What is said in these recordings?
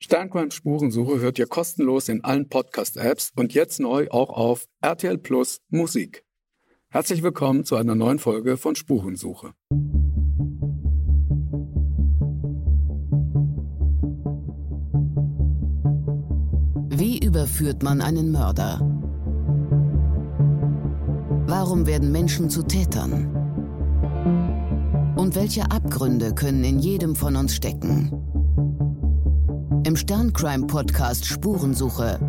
Sternquant Spurensuche hört ihr kostenlos in allen Podcast-Apps und jetzt neu auch auf RTL Plus Musik. Herzlich willkommen zu einer neuen Folge von Spurensuche. Wie überführt man einen Mörder? Warum werden Menschen zu Tätern? Und welche Abgründe können in jedem von uns stecken? Im Sterncrime-Podcast Spurensuche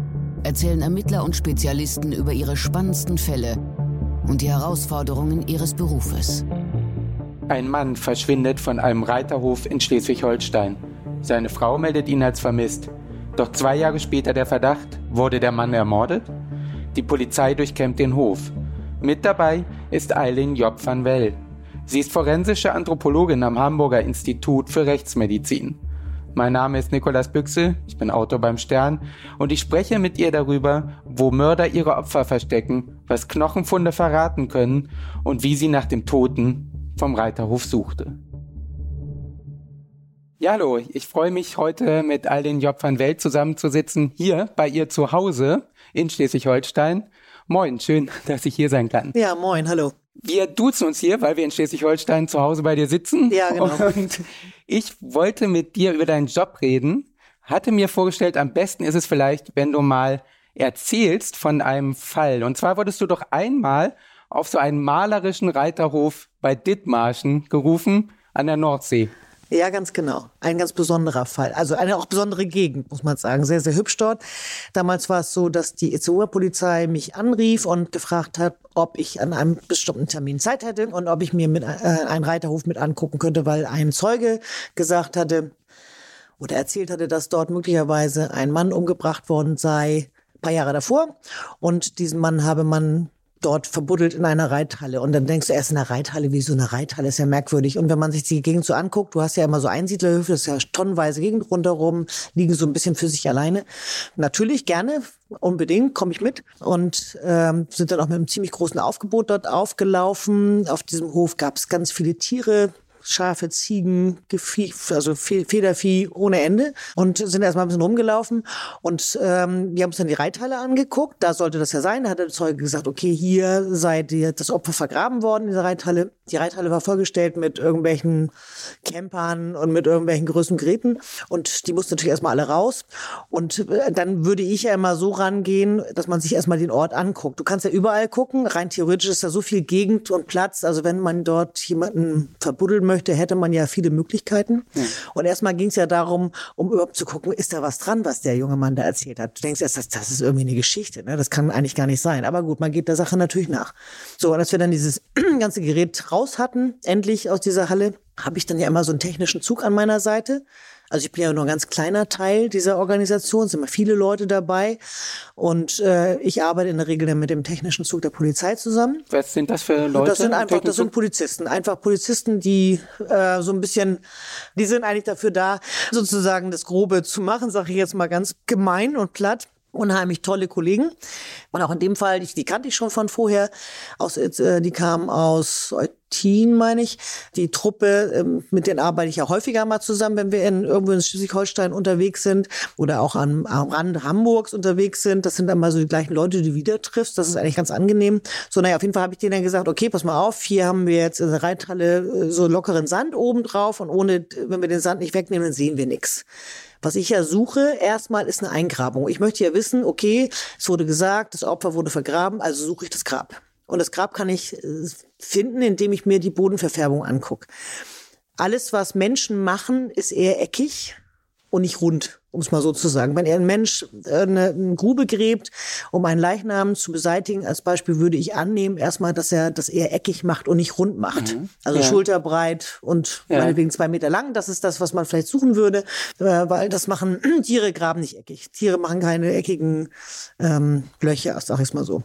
erzählen Ermittler und Spezialisten über ihre spannendsten Fälle und die Herausforderungen ihres Berufes. Ein Mann verschwindet von einem Reiterhof in Schleswig-Holstein. Seine Frau meldet ihn als vermisst. Doch zwei Jahre später der Verdacht, wurde der Mann ermordet? Die Polizei durchkämmt den Hof. Mit dabei ist Eileen Job van Well. Sie ist forensische Anthropologin am Hamburger Institut für Rechtsmedizin. Mein Name ist Nikolas Büchse, ich bin Autor beim Stern und ich spreche mit ihr darüber, wo Mörder ihre Opfer verstecken, was Knochenfunde verraten können und wie sie nach dem Toten vom Reiterhof suchte. Ja, hallo, ich freue mich heute mit all den van Welt zusammenzusitzen, hier bei ihr zu Hause in Schleswig-Holstein. Moin, schön, dass ich hier sein kann. Ja, moin, hallo. Wir duzen uns hier, weil wir in Schleswig-Holstein zu Hause bei dir sitzen. Ja, genau. Und ich wollte mit dir über deinen Job reden, hatte mir vorgestellt, am besten ist es vielleicht, wenn du mal erzählst von einem Fall. Und zwar wurdest du doch einmal auf so einen malerischen Reiterhof bei Dithmarschen gerufen an der Nordsee. Ja, ganz genau. Ein ganz besonderer Fall. Also eine auch besondere Gegend, muss man sagen. Sehr, sehr hübsch dort. Damals war es so, dass die Itzehoer Polizei mich anrief und gefragt hat, ob ich an einem bestimmten Termin Zeit hätte und ob ich mir mit, äh, einen Reiterhof mit angucken könnte, weil ein Zeuge gesagt hatte oder erzählt hatte, dass dort möglicherweise ein Mann umgebracht worden sei, paar Jahre davor. Und diesen Mann habe man dort verbuddelt in einer Reithalle. Und dann denkst du erst in einer Reithalle, wie so eine Reithalle, ist ja merkwürdig. Und wenn man sich die Gegend so anguckt, du hast ja immer so Einsiedlerhöfe, das ist ja tonnenweise Gegend rundherum, liegen so ein bisschen für sich alleine. Natürlich, gerne, unbedingt, komme ich mit. Und ähm, sind dann auch mit einem ziemlich großen Aufgebot dort aufgelaufen. Auf diesem Hof gab es ganz viele Tiere, Schafe, Ziegen, Gefieh, also Federvieh ohne Ende und sind erstmal ein bisschen rumgelaufen und ähm, wir haben uns dann die Reithalle angeguckt, da sollte das ja sein, da hat der Zeuge gesagt, okay, hier sei das Opfer vergraben worden in dieser Reithalle. Die Reithalle war vollgestellt mit irgendwelchen Campern und mit irgendwelchen größeren Geräten und die mussten natürlich erstmal alle raus. Und äh, dann würde ich ja immer so rangehen, dass man sich erstmal den Ort anguckt. Du kannst ja überall gucken, rein theoretisch ist da so viel Gegend und Platz, also wenn man dort jemanden verbuddeln möchte, hätte man ja viele Möglichkeiten. Ja. Und erstmal ging es ja darum, um überhaupt zu gucken, ist da was dran, was der junge Mann da erzählt hat. Du denkst erst, das, das ist irgendwie eine Geschichte, ne? das kann eigentlich gar nicht sein. Aber gut, man geht der Sache natürlich nach. So, und als wir dann dieses ganze Gerät raus hatten, endlich aus dieser Halle, habe ich dann ja immer so einen technischen Zug an meiner Seite. Also ich bin ja nur ein ganz kleiner Teil dieser Organisation, es sind immer viele Leute dabei und äh, ich arbeite in der Regel dann mit dem technischen Zug der Polizei zusammen. Was sind das für Leute? Das sind einfach, das sind Polizisten, einfach Polizisten, die äh, so ein bisschen, die sind eigentlich dafür da, sozusagen das Grobe zu machen, sage ich jetzt mal ganz gemein und platt unheimlich tolle Kollegen. Und auch in dem Fall, die, kannte ich schon von vorher. Aus, äh, die kamen aus Eutin, meine ich. Die Truppe, ähm, mit denen arbeite ich ja häufiger mal zusammen, wenn wir in, irgendwo in Schleswig-Holstein unterwegs sind oder auch am, am Rand Hamburgs unterwegs sind. Das sind dann mal so die gleichen Leute, die du wieder triffst. Das ist eigentlich ganz angenehm. So, naja, auf jeden Fall habe ich denen dann gesagt, okay, pass mal auf, hier haben wir jetzt in der Reithalle äh, so lockeren Sand oben drauf und ohne, wenn wir den Sand nicht wegnehmen, sehen wir nichts. Was ich ja suche, erstmal ist eine Eingrabung. Ich möchte ja wissen, okay, es wurde gesagt, das Opfer wurde vergraben, also suche ich das Grab. Und das Grab kann ich äh, finden, indem ich mir die Bodenverfärbung angucke. Alles, was Menschen machen, ist eher eckig und nicht rund, um es mal so zu sagen. Wenn er ein Mensch äh, eine, eine Grube gräbt, um einen Leichnam zu beseitigen, als Beispiel würde ich annehmen, erstmal, dass er das eher eckig macht und nicht rund macht. Mhm. Also ja. schulterbreit und ja. meinetwegen zwei Meter lang. Das ist das, was man vielleicht suchen würde, äh, weil das machen Tiere graben nicht eckig. Tiere machen keine eckigen ähm, Löcher, sag ich mal so.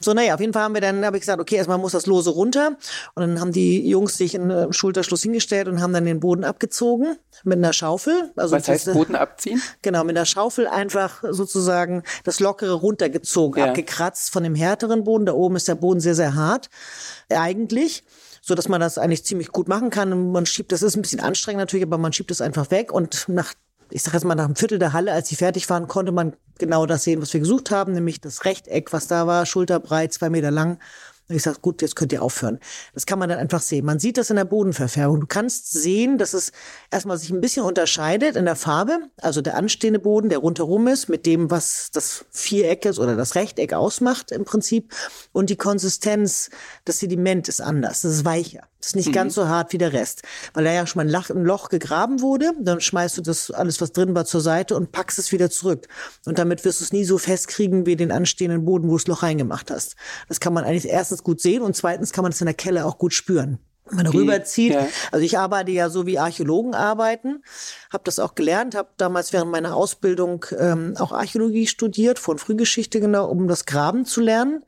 So, naja, auf jeden Fall haben wir dann, habe ich gesagt, okay, erstmal muss das Lose runter. Und dann haben die Jungs sich in äh, Schulterschluss hingestellt und haben dann den Boden abgezogen mit einer Schaufel. Also Was heißt Boden abziehen? Genau, mit einer Schaufel einfach sozusagen das Lockere runtergezogen, ja. abgekratzt von dem härteren Boden. Da oben ist der Boden sehr, sehr hart, eigentlich so dass man das eigentlich ziemlich gut machen kann. Und man schiebt, das ist ein bisschen anstrengend natürlich, aber man schiebt es einfach weg und nach ich sage jetzt mal nach einem Viertel der Halle, als sie fertig waren, konnte man genau das sehen, was wir gesucht haben, nämlich das Rechteck, was da war, schulterbreit, zwei Meter lang und ich sage, gut, jetzt könnt ihr aufhören. Das kann man dann einfach sehen. Man sieht das in der Bodenverfärbung. Du kannst sehen, dass es erstmal sich ein bisschen unterscheidet in der Farbe. Also der anstehende Boden, der rundherum ist, mit dem, was das Viereck ist oder das Rechteck ausmacht im Prinzip. Und die Konsistenz, das Sediment ist anders. Das ist weicher. Das ist nicht mhm. ganz so hart wie der Rest. Weil da ja schon mal ein Loch gegraben wurde, dann schmeißt du das alles, was drin war, zur Seite und packst es wieder zurück. Und damit wirst du es nie so festkriegen wie den anstehenden Boden, wo du das Loch reingemacht hast. Das kann man eigentlich erstens gut sehen und zweitens kann man es in der Kelle auch gut spüren wenn man rüberzieht. Ja. Also ich arbeite ja so wie Archäologen arbeiten, habe das auch gelernt, habe damals während meiner Ausbildung ähm, auch Archäologie studiert, von Frühgeschichte genau, um das Graben zu lernen.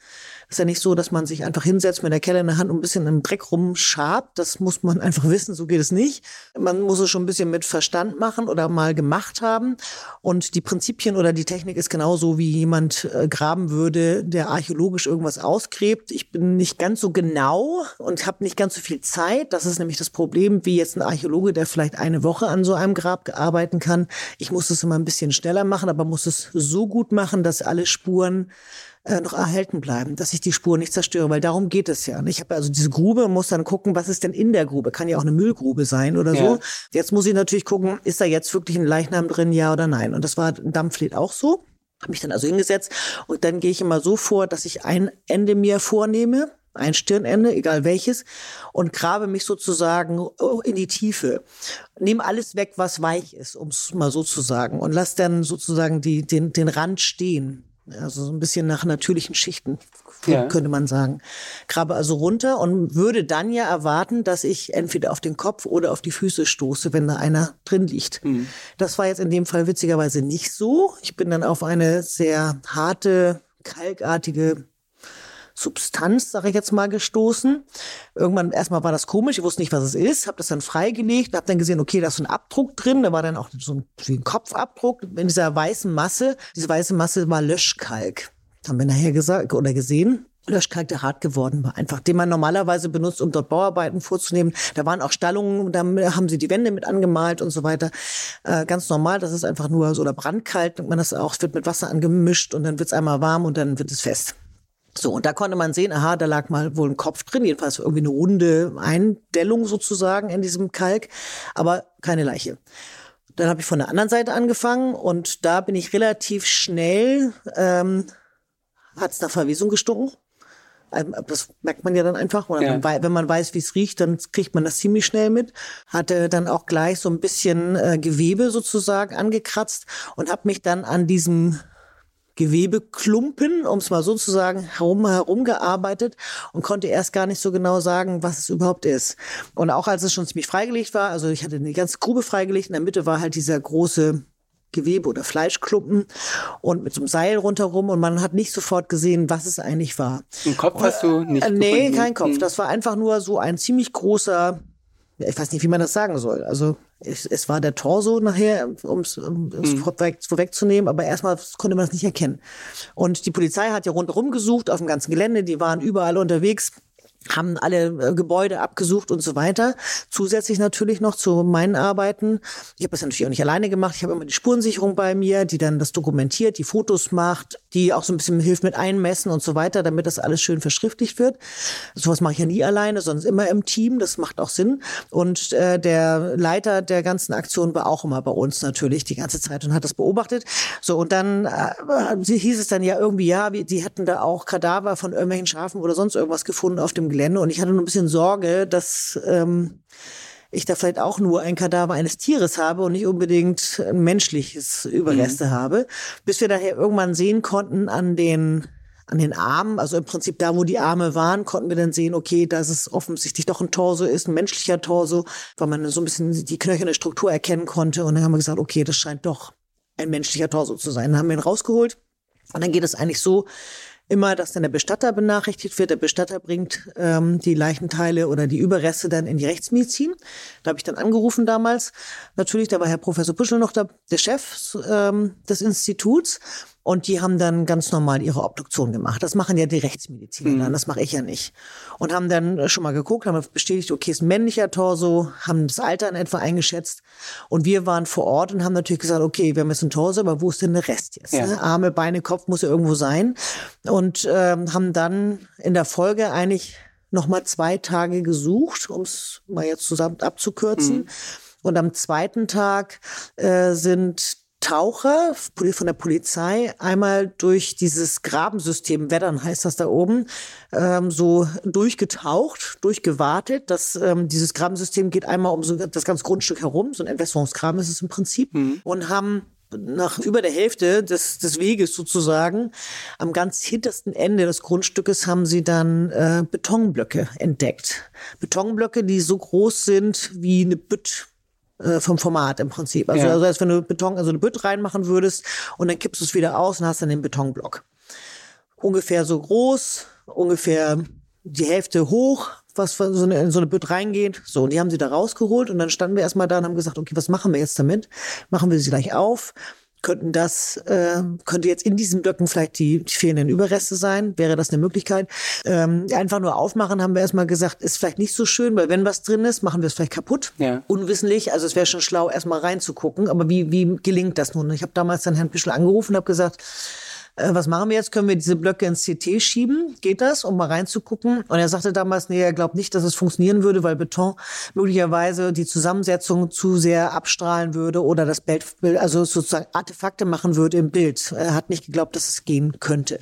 Ist ja nicht so, dass man sich einfach hinsetzt mit der Kelle in der Hand und ein bisschen im Dreck rumschabt. Das muss man einfach wissen, so geht es nicht. Man muss es schon ein bisschen mit Verstand machen oder mal gemacht haben. Und die Prinzipien oder die Technik ist genauso, wie jemand äh, graben würde, der archäologisch irgendwas ausgräbt. Ich bin nicht ganz so genau und habe nicht ganz so viel Zeit. Das ist nämlich das Problem, wie jetzt ein Archäologe, der vielleicht eine Woche an so einem Grab arbeiten kann. Ich muss es immer ein bisschen schneller machen, aber muss es so gut machen, dass alle Spuren äh, noch erhalten bleiben, dass ich die Spur nicht zerstöre, weil darum geht es ja. Ich habe also diese Grube, muss dann gucken, was ist denn in der Grube? Kann ja auch eine Müllgrube sein oder ja. so. Jetzt muss ich natürlich gucken, ist da jetzt wirklich ein Leichnam drin, ja oder nein? Und das war in Dampflied auch so. Habe mich dann also hingesetzt und dann gehe ich immer so vor, dass ich ein Ende mir vornehme, ein Stirnende, egal welches, und grabe mich sozusagen oh, in die Tiefe. Nehme alles weg, was weich ist, um es mal so zu sagen, und lass dann sozusagen die, den, den Rand stehen. Also so ein bisschen nach natürlichen Schichten, ja. könnte man sagen. Grabe also runter und würde dann ja erwarten, dass ich entweder auf den Kopf oder auf die Füße stoße, wenn da einer drin liegt. Mhm. Das war jetzt in dem Fall witzigerweise nicht so. Ich bin dann auf eine sehr harte, kalkartige Substanz, sage ich jetzt mal, gestoßen. Irgendwann erstmal war das komisch, ich wusste nicht, was es ist, habe das dann freigelegt, habe dann gesehen, okay, da ist so ein Abdruck drin, da war dann auch so ein, wie ein Kopfabdruck in dieser weißen Masse. Diese weiße Masse war Löschkalk. Haben wir nachher gesagt oder gesehen. Löschkalk, der hart geworden war, einfach, den man normalerweise benutzt, um dort Bauarbeiten vorzunehmen. Da waren auch Stallungen, da haben sie die Wände mit angemalt und so weiter. Äh, ganz normal, das ist einfach nur so, oder brandkalt, man das auch, wird mit Wasser angemischt und dann wird es einmal warm und dann wird es fest. So, und da konnte man sehen, aha, da lag mal wohl ein Kopf drin, jedenfalls irgendwie eine runde Eindellung sozusagen in diesem Kalk, aber keine Leiche. Dann habe ich von der anderen Seite angefangen und da bin ich relativ schnell, ähm, hat es nach Verwesung gestunken. Ähm, das merkt man ja dann einfach. Ja. wenn man weiß, wie es riecht, dann kriegt man das ziemlich schnell mit. Hatte dann auch gleich so ein bisschen äh, Gewebe sozusagen angekratzt und habe mich dann an diesem Gewebeklumpen, um es mal so zu sagen, herum, herumgearbeitet und konnte erst gar nicht so genau sagen, was es überhaupt ist. Und auch als es schon ziemlich freigelegt war, also ich hatte die ganze Grube freigelegt, in der Mitte war halt dieser große Gewebe oder Fleischklumpen und mit so einem Seil rundherum und man hat nicht sofort gesehen, was es eigentlich war. Ein Kopf hast du nicht? Äh, nee, kein Kopf. Das war einfach nur so ein ziemlich großer ich weiß nicht, wie man das sagen soll. Also es, es war der Torso nachher, um es mhm. vorweg, vorwegzunehmen, aber erstmal konnte man es nicht erkennen. Und die Polizei hat ja rundherum gesucht auf dem ganzen Gelände, die waren überall unterwegs haben alle äh, Gebäude abgesucht und so weiter. Zusätzlich natürlich noch zu meinen Arbeiten. Ich habe das natürlich auch nicht alleine gemacht. Ich habe immer die Spurensicherung bei mir, die dann das dokumentiert, die Fotos macht, die auch so ein bisschen hilft mit Einmessen und so weiter, damit das alles schön verschriftlicht wird. Sowas mache ich ja nie alleine, sondern immer im Team. Das macht auch Sinn. Und äh, der Leiter der ganzen Aktion war auch immer bei uns natürlich die ganze Zeit und hat das beobachtet. So und dann äh, hieß es dann ja irgendwie, ja, die hätten da auch Kadaver von irgendwelchen Schafen oder sonst irgendwas gefunden auf dem Gelände und ich hatte nur ein bisschen Sorge, dass ähm, ich da vielleicht auch nur ein Kadaver eines Tieres habe und nicht unbedingt ein menschliches Überreste mhm. habe, bis wir daher irgendwann sehen konnten an den an den Armen, also im Prinzip da, wo die Arme waren, konnten wir dann sehen, okay, dass es offensichtlich doch ein Torso ist, ein menschlicher Torso, weil man so ein bisschen die knöcherne Struktur erkennen konnte. Und dann haben wir gesagt, okay, das scheint doch ein menschlicher Torso zu sein. Dann haben wir ihn rausgeholt. Und dann geht es eigentlich so, immer, dass dann der Bestatter benachrichtigt wird. Der Bestatter bringt ähm, die Leichenteile oder die Überreste dann in die Rechtsmedizin. Da habe ich dann angerufen damals. Natürlich, da war Herr Professor Puschel noch der, der Chef ähm, des Instituts. Und die haben dann ganz normal ihre Obduktion gemacht. Das machen ja die Rechtsmediziner Mhm. dann, das mache ich ja nicht. Und haben dann schon mal geguckt, haben bestätigt, okay, ist ein männlicher Torso, haben das Alter in etwa eingeschätzt. Und wir waren vor Ort und haben natürlich gesagt, okay, wir haben jetzt einen Torso, aber wo ist denn der Rest jetzt? Ja. Ne? Arme, Beine, Kopf muss ja irgendwo sein. Und ähm, haben dann in der Folge eigentlich noch mal zwei Tage gesucht, um es mal jetzt zusammen abzukürzen. Und am zweiten Tag äh, sind Taucher von der Polizei einmal durch dieses Grabensystem, Weddern heißt das da oben, ähm, so durchgetaucht, durchgewartet. Das, ähm, dieses Grabensystem geht einmal um so das ganze Grundstück herum, so ein Entwässerungsgraben ist es im Prinzip, und haben nach über der Hälfte des, des Weges sozusagen, am ganz hintersten Ende des Grundstückes haben sie dann äh, Betonblöcke entdeckt. Betonblöcke, die so groß sind wie eine Bütt äh, vom Format im Prinzip. Also, Ja. also als wenn du Beton, also eine Bütt reinmachen würdest und dann kippst du es wieder aus und hast dann den Betonblock. Ungefähr so groß, ungefähr die Hälfte hoch, was so eine, in so eine Bütt reingeht. So, und die haben sie da rausgeholt und dann standen wir erstmal da und haben gesagt, okay, was machen wir jetzt damit? Machen wir sie gleich auf? Könnten das, äh, könnte jetzt in diesen Blöcken vielleicht die, die fehlenden Überreste sein? Wäre das eine Möglichkeit? Ähm, einfach nur aufmachen, haben wir erstmal gesagt, ist vielleicht nicht so schön, weil wenn was drin ist, machen wir es vielleicht kaputt. Ja. Unwissentlich. Also es wäre schon schlau, erstmal reinzugucken. Aber wie, wie gelingt das nun? Ich habe damals dann Herrn Bischel angerufen und habe gesagt, äh, was machen wir jetzt? Können wir diese Blöcke ins CT schieben? Geht das, um mal reinzugucken? Und er sagte damals, nee, er glaubt nicht, dass es funktionieren würde, weil Beton möglicherweise die Zusammensetzung zu sehr abstrahlen würde oder das Bild, also sozusagen Artefakte machen würde im Bild. Er hat nicht geglaubt, dass es gehen könnte.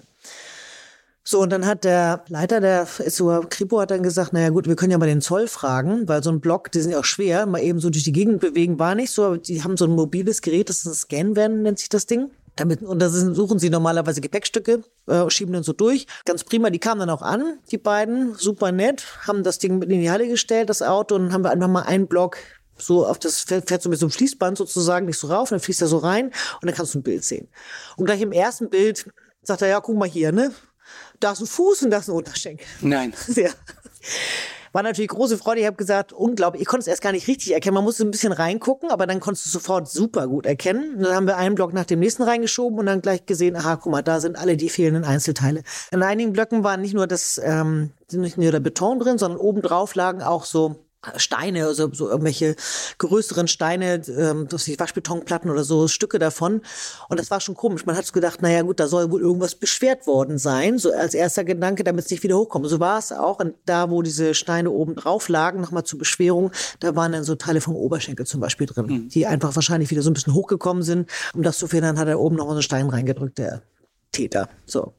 So, und dann hat der Leiter der SUA Kripo hat dann gesagt, naja gut, wir können ja mal den Zoll fragen, weil so ein Block, die sind ja auch schwer, mal eben so durch die Gegend bewegen war nicht so, aber die haben so ein mobiles Gerät, das ist ein Scan-Van, nennt sich das Ding. Damit, und da suchen sie normalerweise Gepäckstücke, äh, schieben dann so durch. Ganz prima, die kamen dann auch an, die beiden, super nett, haben das Ding mit in die Halle gestellt, das Auto, und haben wir einfach mal einen Block so auf das fährt, fährt so mit so einem Fließband sozusagen nicht so rauf, dann fließt er so rein und dann kannst du ein Bild sehen. Und gleich im ersten Bild sagt er, ja, guck mal hier, ne? Da ist ein Fuß und da ist ein Unterschenkel. Nein. Ja. War natürlich große Freude. Ich habe gesagt, unglaublich. Ich konnte es erst gar nicht richtig erkennen. Man musste ein bisschen reingucken, aber dann konntest du sofort super gut erkennen. Und dann haben wir einen Block nach dem nächsten reingeschoben und dann gleich gesehen, aha, guck mal, da sind alle die fehlenden Einzelteile. In einigen Blöcken waren nicht nur das, ähm, nicht nur der Beton drin, sondern obendrauf lagen auch so Steine, also so irgendwelche größeren Steine, ähm, das sind Waschbetonplatten oder so, Stücke davon. Und das war schon komisch. Man hat so gedacht, naja gut, da soll wohl irgendwas beschwert worden sein, so als erster Gedanke, damit es nicht wieder hochkommt. So war es auch. Und da, wo diese Steine oben drauf lagen, nochmal zur Beschwerung, da waren dann so Teile vom Oberschenkel zum Beispiel drin, die einfach wahrscheinlich wieder so ein bisschen hochgekommen sind. Um das zu verhindern, hat er oben nochmal so einen Stein reingedrückt, der Täter. So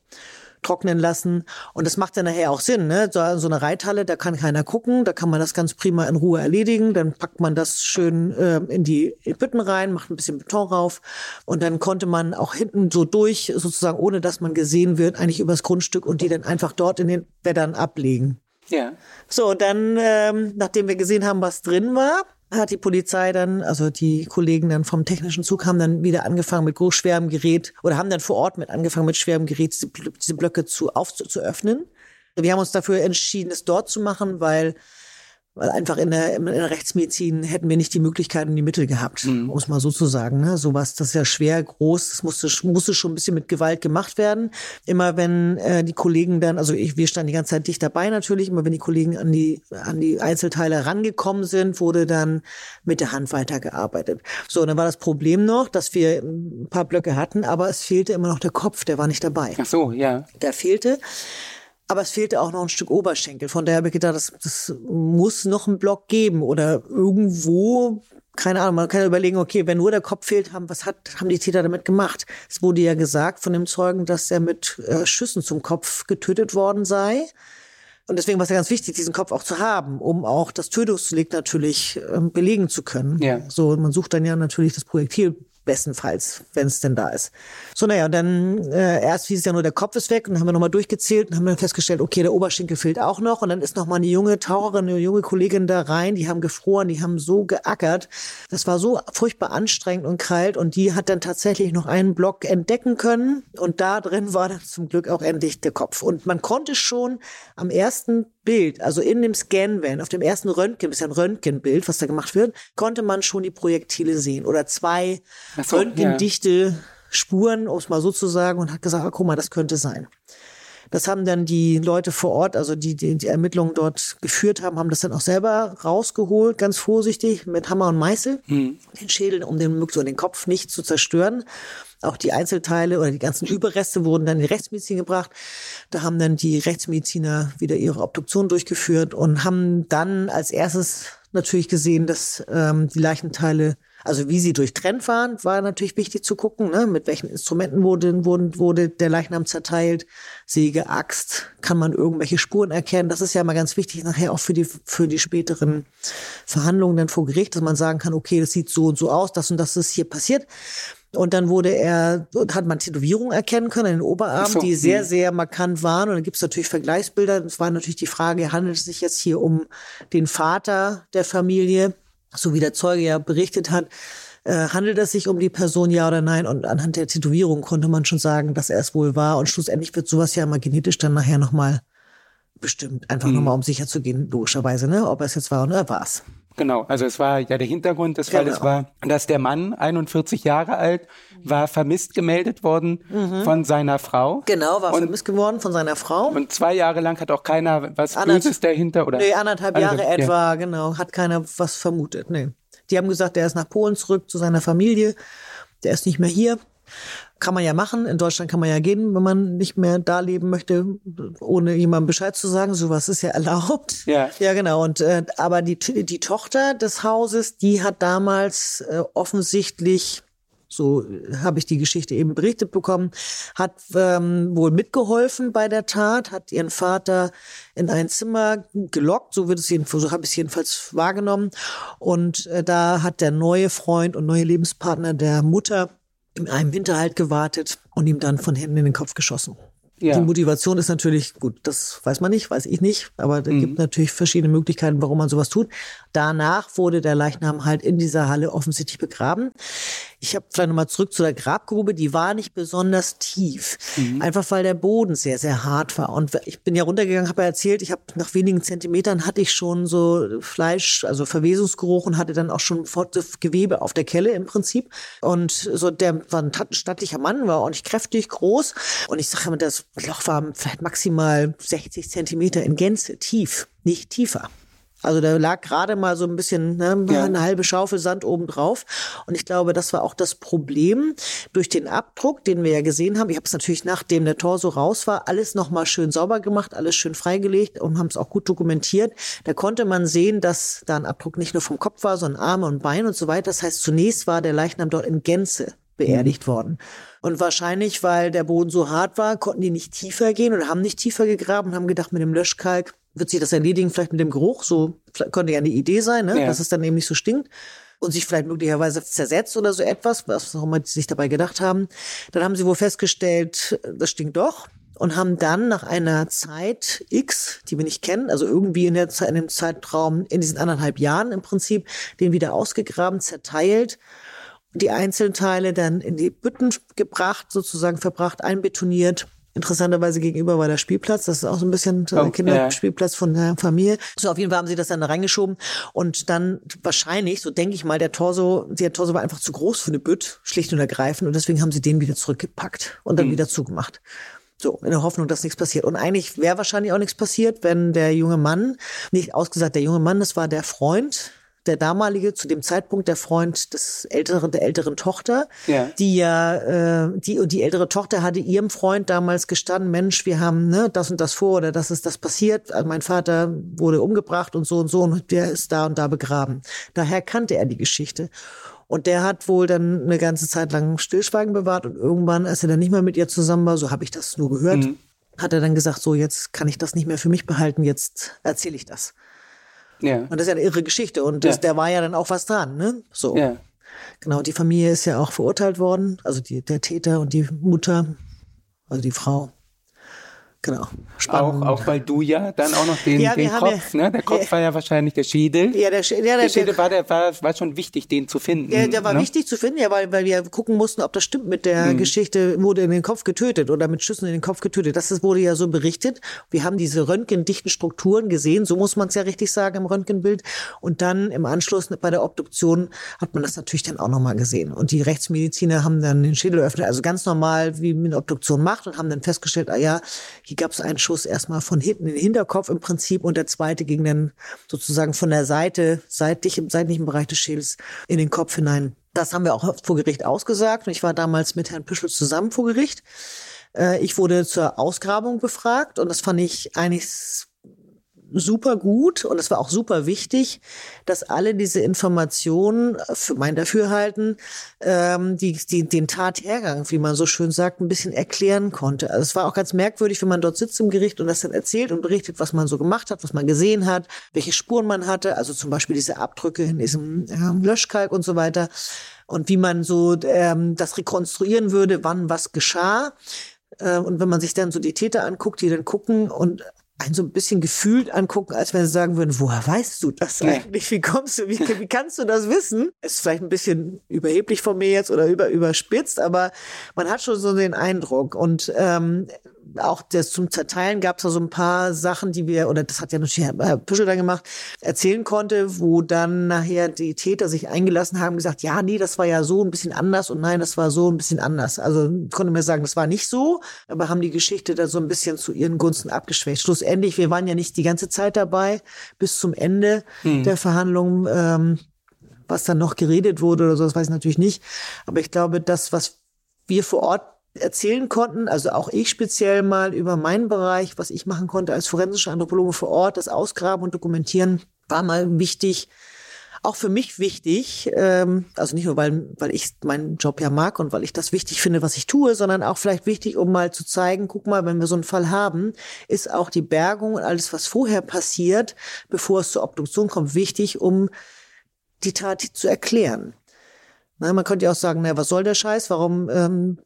trocknen lassen. Und das macht ja nachher auch Sinn, ne? So, so eine Reithalle, da kann keiner gucken, da kann man das ganz prima in Ruhe erledigen. Dann packt man das schön äh, in die Bütten rein, macht ein bisschen Beton rauf und dann konnte man auch hinten so durch, sozusagen ohne dass man gesehen wird, eigentlich übers Grundstück und die dann einfach dort in den Bäddern ablegen. Ja. So, dann, ähm, nachdem wir gesehen haben, was drin war, hat die Polizei dann, also die Kollegen dann vom technischen Zug haben dann wieder angefangen mit schwerem Gerät oder haben dann vor Ort mit angefangen mit schwerem Gerät diese, Bl- diese Blöcke zu, auf, zu. Wir haben uns dafür entschieden, es dort zu machen, weil weil einfach in der, in der Rechtsmedizin hätten wir nicht die Möglichkeit und die Mittel gehabt, um es mal so zu sagen. Ne? Sowas, das ist ja schwer, groß, das musste, musste schon ein bisschen mit Gewalt gemacht werden. Immer wenn äh, die Kollegen dann, also ich, wir standen die ganze Zeit dicht dabei natürlich, immer wenn die Kollegen an die, an die Einzelteile rangekommen sind, wurde dann mit der Hand weitergearbeitet. So, und dann war das Problem noch, dass wir ein paar Blöcke hatten, aber es fehlte immer noch der Kopf, der war nicht dabei Ach so, ja. der fehlte. Aber es fehlte auch noch ein Stück Oberschenkel. Von daher habe ich gedacht, das, das muss noch einen Block geben oder irgendwo, keine Ahnung, man kann ja überlegen, okay, wenn nur der Kopf fehlt, haben, was hat, haben die Täter damit gemacht? Es wurde ja gesagt von dem Zeugen, dass er mit äh, Schüssen zum Kopf getötet worden sei. Und deswegen war es ja ganz wichtig, diesen Kopf auch zu haben, um auch das Tötungsdelikt natürlich ähm, belegen zu können. Ja. So, man sucht dann ja natürlich das Projektil bestenfalls, wenn es denn da ist. So, naja, und dann äh, erst hieß es ja nur, der Kopf ist weg und dann haben wir nochmal durchgezählt und haben dann festgestellt, okay, der Oberschenkel fehlt auch noch und dann ist nochmal eine junge Taucherin, eine junge Kollegin da rein, die haben gefroren, die haben so geackert. Das war so furchtbar anstrengend und kalt und die hat dann tatsächlich noch einen Block entdecken können und da drin war dann zum Glück auch endlich der Kopf. Und man konnte schon am ersten Bild, also in dem Scan-Van, auf dem ersten Röntgen, das ist ja ein Röntgenbild, was da gemacht wird, konnte man schon die Projektile sehen oder zwei so, röntgendichte Spuren, um es mal so zu sagen, und hat gesagt, ah, guck mal, das könnte sein. Das haben dann die Leute vor Ort, also die, die die Ermittlungen dort geführt haben, haben das dann auch selber rausgeholt, ganz vorsichtig, mit Hammer und Meißel, mhm. den Schädel, um den, so den Kopf nicht zu zerstören. Auch die Einzelteile oder die ganzen Überreste wurden dann in die Rechtsmedizin gebracht. Da haben dann die Rechtsmediziner wieder ihre Obduktion durchgeführt und haben dann als erstes natürlich gesehen, dass ähm, die Leichenteile also wie sie durchtrennt waren, war natürlich wichtig zu gucken, ne? mit welchen Instrumenten wurde, wurde, wurde der Leichnam zerteilt, Säge, Axt, kann man irgendwelche Spuren erkennen. Das ist ja mal ganz wichtig nachher auch für die, für die späteren Verhandlungen dann vor Gericht, dass man sagen kann, okay, das sieht so und so aus, das und das ist hier passiert. Und dann wurde er, hat man Tätowierungen erkennen können in den Oberarmen, so, die sehr, hm. sehr markant waren. Und dann gibt es natürlich Vergleichsbilder. Es war natürlich die Frage, handelt es sich jetzt hier um den Vater der Familie? So wie der Zeuge ja berichtet hat, äh, handelt es sich um die Person, ja oder nein? Und anhand der Tätowierung konnte man schon sagen, dass er es wohl war. Und schlussendlich wird sowas ja mal genetisch dann nachher nochmal bestimmt. Einfach mhm. nochmal, um sicher zu gehen, logischerweise, ne? ob er es jetzt war oder war es. Genau, also es war ja der Hintergrund des Falles genau. war, dass der Mann, 41 Jahre alt, war vermisst gemeldet worden mhm. von seiner Frau. Genau, war und, vermisst geworden von seiner Frau. Und zwei Jahre lang hat auch keiner was Anderth Böses dahinter oder? Nee, anderthalb Jahre also, etwa, ja. genau, hat keiner was vermutet, nee. Die haben gesagt, er ist nach Polen zurück zu seiner Familie, der ist nicht mehr hier kann man ja machen. In Deutschland kann man ja gehen, wenn man nicht mehr da leben möchte, ohne jemandem Bescheid zu sagen. Sowas ist ja erlaubt. Ja, ja genau. Und äh, aber die die Tochter des Hauses, die hat damals äh, offensichtlich so habe ich die Geschichte eben berichtet bekommen, hat ähm, wohl mitgeholfen bei der Tat, hat ihren Vater in ein Zimmer gelockt, so wird es jedenfalls, so habe ich es jedenfalls wahrgenommen. Und äh, da hat der neue Freund und neue Lebenspartner der Mutter in einem Hinterhalt gewartet und ihm dann von hinten in den Kopf geschossen. Ja. Die Motivation ist natürlich, gut, das weiß man nicht, weiß ich nicht, aber es mhm. gibt natürlich verschiedene Möglichkeiten, warum man sowas tut. Danach wurde der Leichnam halt in dieser Halle offensichtlich begraben. Ich habe vielleicht nochmal zurück zu der Grabgrube, die war nicht besonders tief. Mhm. Einfach weil der Boden sehr, sehr hart war. Und ich bin ja runtergegangen, habe ja erzählt, ich habe nach wenigen Zentimetern hatte ich schon so Fleisch, also Verwesungsgeruch und hatte dann auch schon Gewebe auf der Kelle im Prinzip. Und so der war ein stattlicher Mann, war ordentlich kräftig, groß. Und ich sage immer, das Loch war vielleicht maximal 60 Zentimeter in Gänze tief, nicht tiefer. Also da lag gerade mal so ein bisschen ne, ja. eine halbe Schaufel Sand oben drauf. Und ich glaube, das war auch das Problem durch den Abdruck, den wir ja gesehen haben. Ich habe es natürlich, nachdem der Torso raus war, alles nochmal schön sauber gemacht, alles schön freigelegt und haben es auch gut dokumentiert. Da konnte man sehen, dass da ein Abdruck nicht nur vom Kopf war, sondern Arme und Beine und so weiter. Das heißt, zunächst war der Leichnam dort in Gänze beerdigt mhm. worden. Und wahrscheinlich, weil der Boden so hart war, konnten die nicht tiefer gehen oder haben nicht tiefer gegraben und haben gedacht, mit dem Löschkalk wird sich das erledigen, vielleicht mit dem Geruch. So könnte ja eine Idee sein, ne? Ja. dass es dann eben nicht so stinkt und sich vielleicht möglicherweise zersetzt oder so etwas, was auch immer die sich dabei gedacht haben. Dann haben sie wohl festgestellt, das stinkt doch und haben dann nach einer Zeit X, die wir nicht kennen, also irgendwie in, der Zeit, in dem Zeitraum, in diesen anderthalb Jahren im Prinzip, den wieder ausgegraben, zerteilt, die Einzelteile dann in die Bütten gebracht, sozusagen verbracht, einbetoniert Interessanterweise gegenüber war der Spielplatz. Das ist auch so ein bisschen ein oh, Kinderspielplatz von der Familie. So, auf jeden Fall haben sie das dann da reingeschoben. Und dann wahrscheinlich, so denke ich mal, der Torso, der Torso war einfach zu groß für eine Bütt, schlicht und ergreifend. Und deswegen haben sie den wieder zurückgepackt und dann mhm. wieder zugemacht. So, in der Hoffnung, dass nichts passiert. Und eigentlich wäre wahrscheinlich auch nichts passiert, wenn der junge Mann, nicht ausgesagt, der junge Mann, das war der Freund der damalige, zu dem Zeitpunkt der Freund des älteren, der älteren Tochter, ja. die ja, äh, die, und die ältere Tochter hatte ihrem Freund damals gestanden, Mensch, wir haben ne, das und das vor oder das ist das passiert. Also mein Vater wurde umgebracht und so und so und der ist da und da begraben. Daher kannte er die Geschichte. Und der hat wohl dann eine ganze Zeit lang Stillschweigen bewahrt und irgendwann, als er dann nicht mehr mit ihr zusammen war, so habe ich das nur gehört, mhm. hat er dann gesagt, so jetzt kann ich das nicht mehr für mich behalten, jetzt erzähle ich das. Ja. Und das ist ja eine irre Geschichte. Und das, ja. der war ja dann auch was dran, ne? So. Ja. Genau, die Familie ist ja auch verurteilt worden, also die, der Täter und die Mutter, also die Frau. Genau. Spannend. Auch, auch weil du ja dann auch noch den, ja, den Kopf, ja, ne? Der Kopf ja, war ja wahrscheinlich der Schädel. Ja, der, ja, der, der Schädel war, der, war, war schon wichtig, den zu finden. Ja, der war ne? wichtig zu finden, ja, weil, weil wir gucken mussten, ob das stimmt mit der mhm. Geschichte, wurde in den Kopf getötet oder mit Schüssen in den Kopf getötet. Das wurde ja so berichtet. Wir haben diese röntgendichten Strukturen gesehen, so muss man es ja richtig sagen im Röntgenbild. Und dann im Anschluss bei der Obduktion hat man das natürlich dann auch nochmal gesehen. Und die Rechtsmediziner haben dann den Schädel eröffnet, also ganz normal, wie man eine Obduktion macht und haben dann festgestellt, ah ja, hier gab es einen Schuss erstmal von hinten in den Hinterkopf im Prinzip und der zweite ging dann sozusagen von der Seite, seitlich im seitlichen Bereich des Schädels in den Kopf hinein. Das haben wir auch vor Gericht ausgesagt und ich war damals mit Herrn Püschel zusammen vor Gericht. Äh, ich wurde zur Ausgrabung befragt und das fand ich eigentlich super gut und es war auch super wichtig, dass alle diese Informationen für mein Dafürhalten ähm, die, die, den Tathergang, wie man so schön sagt, ein bisschen erklären konnte. Also es war auch ganz merkwürdig, wenn man dort sitzt im Gericht und das dann erzählt und berichtet, was man so gemacht hat, was man gesehen hat, welche Spuren man hatte, also zum Beispiel diese Abdrücke in diesem ähm, Löschkalk und so weiter und wie man so ähm, das rekonstruieren würde, wann was geschah. Äh, und wenn man sich dann so die Täter anguckt, die dann gucken und einen so ein bisschen gefühlt angucken, als wenn sie sagen würden, woher weißt du das eigentlich? Wie kommst du, wie, wie kannst du das wissen? Ist vielleicht ein bisschen überheblich von mir jetzt oder über, überspitzt, aber man hat schon so den Eindruck. Und ähm, auch das zum Zerteilen gab es da so ein paar Sachen, die wir, oder das hat ja natürlich Herr Püschel dann gemacht, erzählen konnte, wo dann nachher die Täter sich eingelassen haben, gesagt, ja, nee, das war ja so ein bisschen anders und nein, das war so ein bisschen anders. Also konnte mir sagen, das war nicht so, aber haben die Geschichte da so ein bisschen zu ihren Gunsten abgeschwächt. Schlussendlich, wir waren ja nicht die ganze Zeit dabei, bis zum Ende hm. der Verhandlungen. Ähm, was dann noch geredet wurde oder so, das weiß ich natürlich nicht. Aber ich glaube, das, was wir vor Ort erzählen konnten, also auch ich speziell mal über meinen Bereich, was ich machen konnte als forensischer Anthropologe vor Ort, das Ausgraben und Dokumentieren, war mal wichtig, auch für mich wichtig, ähm, also nicht nur, weil, weil ich meinen Job ja mag und weil ich das wichtig finde, was ich tue, sondern auch vielleicht wichtig, um mal zu zeigen, guck mal, wenn wir so einen Fall haben, ist auch die Bergung und alles, was vorher passiert, bevor es zur Obduktion kommt, wichtig, um die Tat zu erklären. Na, man könnte ja auch sagen, na, was soll der Scheiß? Warum ähm,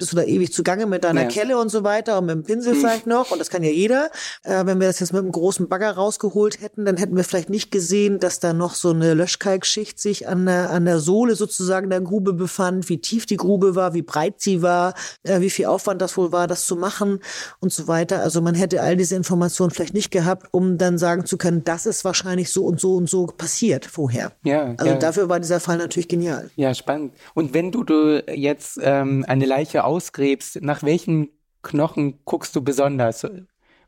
bist du da ewig zugange mit deiner ja. Kelle und so weiter und mit dem Pinsel vielleicht noch und das kann ja jeder. Äh, wenn wir das jetzt mit einem großen Bagger rausgeholt hätten, dann hätten wir vielleicht nicht gesehen, dass da noch so eine Löschkalkschicht sich an der, an der Sohle sozusagen der Grube befand, wie tief die Grube war, wie breit sie war, äh, wie viel Aufwand das wohl war, das zu machen und so weiter. Also man hätte all diese Informationen vielleicht nicht gehabt, um dann sagen zu können, das ist wahrscheinlich so und so und so passiert vorher. Ja, also ja. dafür war dieser Fall natürlich genial. Ja, spannend. Und wenn du, du jetzt ähm, eine Leiche ausgräbst, nach welchen Knochen guckst du besonders?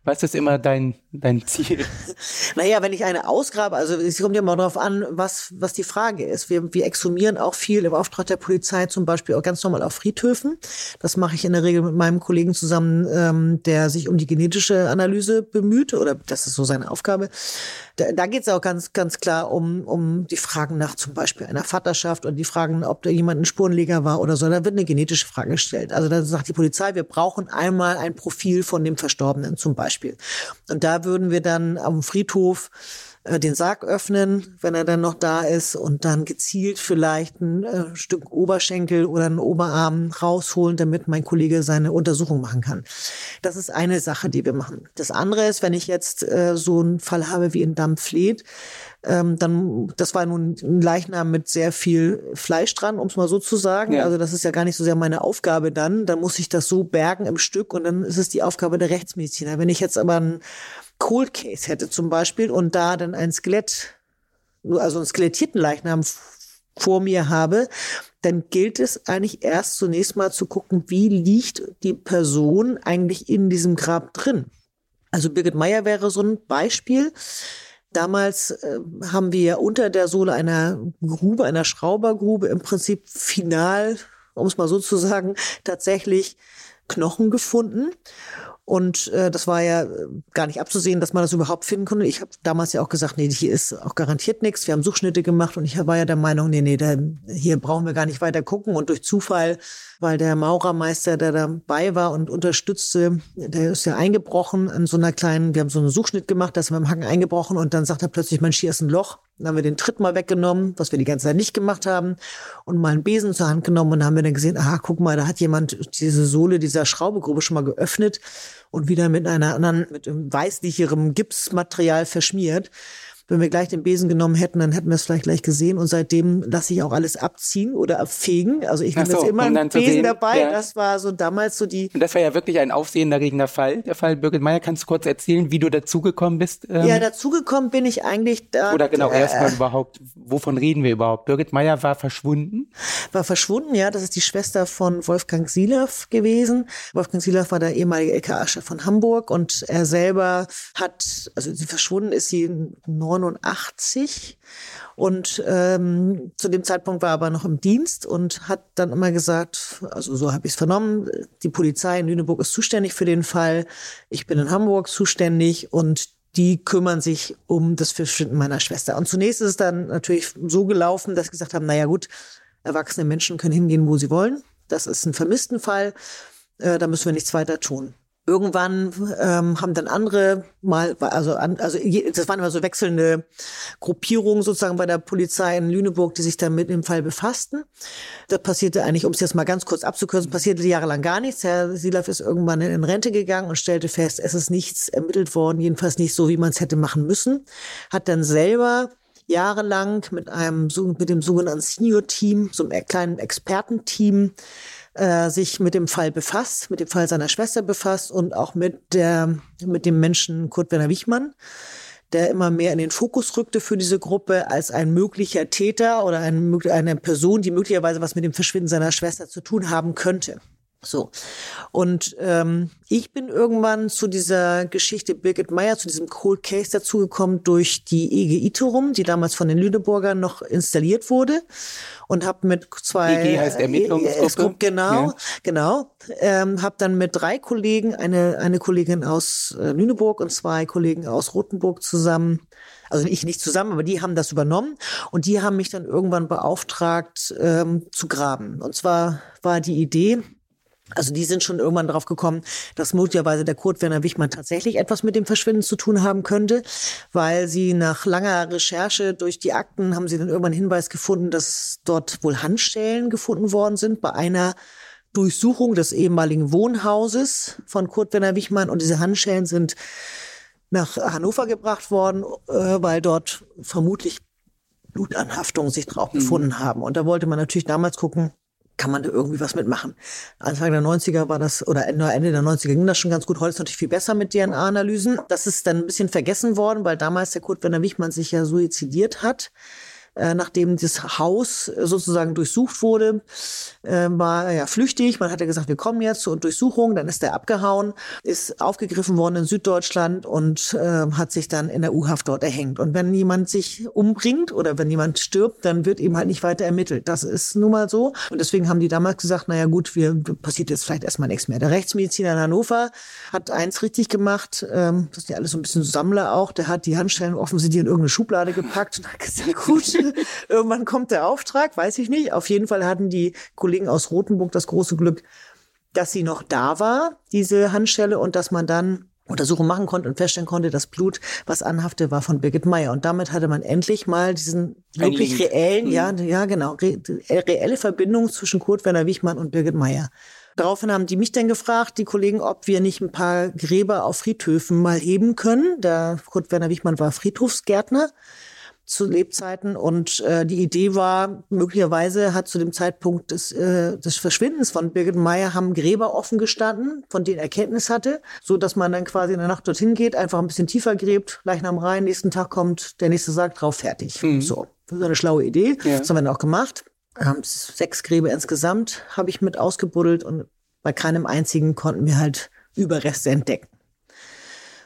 Was ist immer dein, dein Ziel? naja, wenn ich eine ausgrabe, also es kommt ja mal darauf an, was, was die Frage ist. Wir, wir exhumieren auch viel im Auftrag der Polizei, zum Beispiel auch ganz normal auf Friedhöfen. Das mache ich in der Regel mit meinem Kollegen zusammen, ähm, der sich um die genetische Analyse bemüht, oder das ist so seine Aufgabe. Da, da geht es auch ganz, ganz klar um, um die Fragen nach zum Beispiel einer Vaterschaft und die Fragen, ob da jemand ein Spurenleger war oder so. Da wird eine genetische Frage gestellt. Also da sagt die Polizei, wir brauchen einmal ein Profil von dem Verstorbenen zum Beispiel. Beispiel. Und da würden wir dann am Friedhof äh, den Sarg öffnen, wenn er dann noch da ist und dann gezielt vielleicht ein äh, Stück Oberschenkel oder einen Oberarm rausholen, damit mein Kollege seine Untersuchung machen kann. Das ist eine Sache, die wir machen. Das andere ist, wenn ich jetzt äh, so einen Fall habe wie in Dampfleet, ähm, dann, das war nun ein Leichnam mit sehr viel Fleisch dran, um es mal so zu sagen. Ja. Also das ist ja gar nicht so sehr meine Aufgabe dann. Dann muss ich das so bergen im Stück und dann ist es die Aufgabe der Rechtsmediziner. Wenn ich jetzt aber einen Cold Case hätte zum Beispiel und da dann ein Skelett, also einen skelettierten Leichnam vor mir habe, dann gilt es eigentlich erst zunächst mal zu gucken, wie liegt die Person eigentlich in diesem Grab drin. Also Birgit Meyer wäre so ein Beispiel. Damals äh, haben wir unter der Sohle einer Grube, einer Schraubergrube im Prinzip final, um es mal so zu sagen, tatsächlich Knochen gefunden. Und äh, das war ja äh, gar nicht abzusehen, dass man das überhaupt finden konnte. Ich habe damals ja auch gesagt, nee, hier ist auch garantiert nichts. Wir haben Suchschnitte gemacht und ich war ja der Meinung, nee, nee, da, hier brauchen wir gar nicht weiter gucken. Und durch Zufall, weil der Maurermeister, der dabei war und unterstützte, der ist ja eingebrochen in so einer kleinen, wir haben so einen Suchschnitt gemacht, da ist mit dem Hacken eingebrochen und dann sagt er plötzlich, Mensch, hier ist ein Loch Dann haben wir den Tritt mal weggenommen, was wir die ganze Zeit nicht gemacht haben, und mal einen Besen zur Hand genommen und haben wir dann gesehen, aha, guck mal, da hat jemand diese Sohle dieser Schraubegrube schon mal geöffnet und wieder mit einer anderen, mit einem weißlicherem Gipsmaterial verschmiert. Wenn wir gleich den Besen genommen hätten, dann hätten wir es vielleicht gleich gesehen. Und seitdem lasse ich auch alles abziehen oder abfegen. Also ich nehme so, jetzt immer einen Besen sehen, dabei. Ja. Das war so damals so die. Und das war ja wirklich ein aufsehenerregender Fall, der Fall Birgit Meyer. Kannst du kurz erzählen, wie du dazugekommen bist? Ähm? Ja, dazugekommen bin ich eigentlich da. Oder genau, äh, erstmal überhaupt, wovon reden wir überhaupt? Birgit Meyer war verschwunden? War verschwunden, ja. Das ist die Schwester von Wolfgang Silaff gewesen. Wolfgang Silaff war der ehemalige LKA-Chef von Hamburg und er selber hat, also sie verschwunden ist sie 89 und ähm, zu dem Zeitpunkt war er aber noch im Dienst und hat dann immer gesagt, also so habe ich es vernommen, die Polizei in Lüneburg ist zuständig für den Fall, ich bin in Hamburg zuständig und die kümmern sich um das Verschwinden meiner Schwester. Und zunächst ist es dann natürlich so gelaufen, dass sie gesagt haben, naja gut, erwachsene Menschen können hingehen, wo sie wollen. Das ist ein Vermisstenfall, äh, da müssen wir nichts weiter tun. Irgendwann ähm, haben dann andere mal, also, also das waren immer so wechselnde Gruppierungen sozusagen bei der Polizei in Lüneburg, die sich dann mit dem Fall befassten. Das passierte eigentlich, um es jetzt mal ganz kurz abzukürzen, passierte jahrelang gar nichts. Herr Silaf ist irgendwann in Rente gegangen und stellte fest, es ist nichts ermittelt worden, jedenfalls nicht so, wie man es hätte machen müssen. Hat dann selber jahrelang mit einem mit dem sogenannten Senior Team, so einem kleinen Expertenteam äh, sich mit dem Fall befasst, mit dem Fall seiner Schwester befasst und auch mit der, mit dem Menschen Kurt Werner Wichmann, der immer mehr in den Fokus rückte für diese Gruppe als ein möglicher Täter oder eine, eine Person, die möglicherweise was mit dem Verschwinden seiner Schwester zu tun haben könnte. So. Und ähm, ich bin irgendwann zu dieser Geschichte Birgit Meyer, zu diesem Cold Case dazugekommen durch die EG Iterum, die damals von den Lüneburgern noch installiert wurde. Und habe mit zwei EG heißt Ermittlungsgruppe. Genau, ja. genau. Ähm, habe dann mit drei Kollegen, eine, eine Kollegin aus äh, Lüneburg und zwei Kollegen aus Rothenburg zusammen also ich nicht zusammen, aber die haben das übernommen und die haben mich dann irgendwann beauftragt ähm, zu graben. Und zwar war die Idee, also die sind schon irgendwann drauf gekommen, dass möglicherweise der Kurt Werner Wichmann tatsächlich etwas mit dem Verschwinden zu tun haben könnte, weil sie nach langer Recherche durch die Akten haben sie dann irgendwann Hinweis gefunden, dass dort wohl Handstellen gefunden worden sind bei einer Durchsuchung des ehemaligen Wohnhauses von Kurt Werner Wichmann und diese Handschellen sind nach Hannover gebracht worden, äh, weil dort vermutlich Blutanhaftungen sich drauf mhm. befunden haben. Und da wollte man natürlich damals gucken, kann man da irgendwie was mitmachen. Anfang der 90er war das, oder Ende der 90er ging das schon ganz gut. Heute ist natürlich viel besser mit DNA-Analysen. Das ist dann ein bisschen vergessen worden, weil damals der Kurt Werner Wichmann sich ja suizidiert hat äh, nachdem das Haus sozusagen durchsucht wurde, äh, war er ja flüchtig. Man hat ja gesagt, wir kommen jetzt zur Durchsuchung. Dann ist er abgehauen, ist aufgegriffen worden in Süddeutschland und äh, hat sich dann in der U-Haft dort erhängt. Und wenn jemand sich umbringt oder wenn jemand stirbt, dann wird eben halt nicht weiter ermittelt. Das ist nun mal so. Und deswegen haben die damals gesagt, naja gut, wir passiert jetzt vielleicht erstmal nichts mehr. Der Rechtsmediziner in Hannover hat eins richtig gemacht. Ähm, das sind ja alles so ein bisschen Sammler auch. Der hat die Handstellen offensichtlich in irgendeine Schublade gepackt und hat gesagt, gut, Irgendwann kommt der Auftrag, weiß ich nicht. Auf jeden Fall hatten die Kollegen aus Rothenburg das große Glück, dass sie noch da war, diese Handstelle, und dass man dann Untersuchungen machen konnte und feststellen konnte, das Blut, was anhafte, war von Birgit Meyer. Und damit hatte man endlich mal diesen wirklich reellen, mhm. ja, ja, genau, re reelle Verbindung zwischen Kurt Werner Wichmann und Birgit Meyer. Daraufhin haben die mich dann gefragt, die Kollegen, ob wir nicht ein paar Gräber auf Friedhöfen mal heben können. Der Kurt Werner Wichmann war Friedhofsgärtner zu Lebzeiten. Und äh, die Idee war, möglicherweise hat zu dem Zeitpunkt des, äh, des Verschwindens von Birgit Meyer haben Gräber offen gestanden, von denen Erkenntnis hatte, so dass man dann quasi in der Nacht dorthin geht, einfach ein bisschen tiefer gräbt, Leichnam rein, nächsten Tag kommt der nächste Sarg drauf, fertig. Mhm. So, das ist eine schlaue Idee. Ja. Das haben wir dann auch gemacht. Ähm, sechs Gräber insgesamt habe ich mit ausgebuddelt und bei keinem einzigen konnten wir halt Überreste entdecken.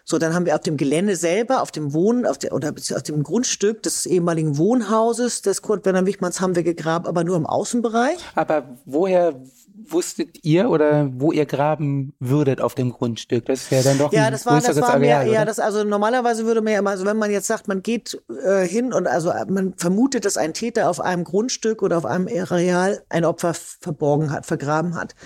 So, dann haben wir auf dem Gelände selber, auf dem Wohn, auf der, oder auf dem Grundstück des ehemaligen Wohnhauses des Kurt Werner Wichmanns haben wir gegraben, aber nur im Außenbereich. Aber woher wusstet ihr oder wo ihr graben würdet auf dem Grundstück? Das ist ja dann doch ja, das war, das war mehr, ja, das also normalerweise würde man ja immer, also wenn man jetzt sagt, man geht äh, hin und also man vermutet, dass ein Täter auf einem Grundstück oder auf einem Areal ein Opfer verborgen hat, vergraben hat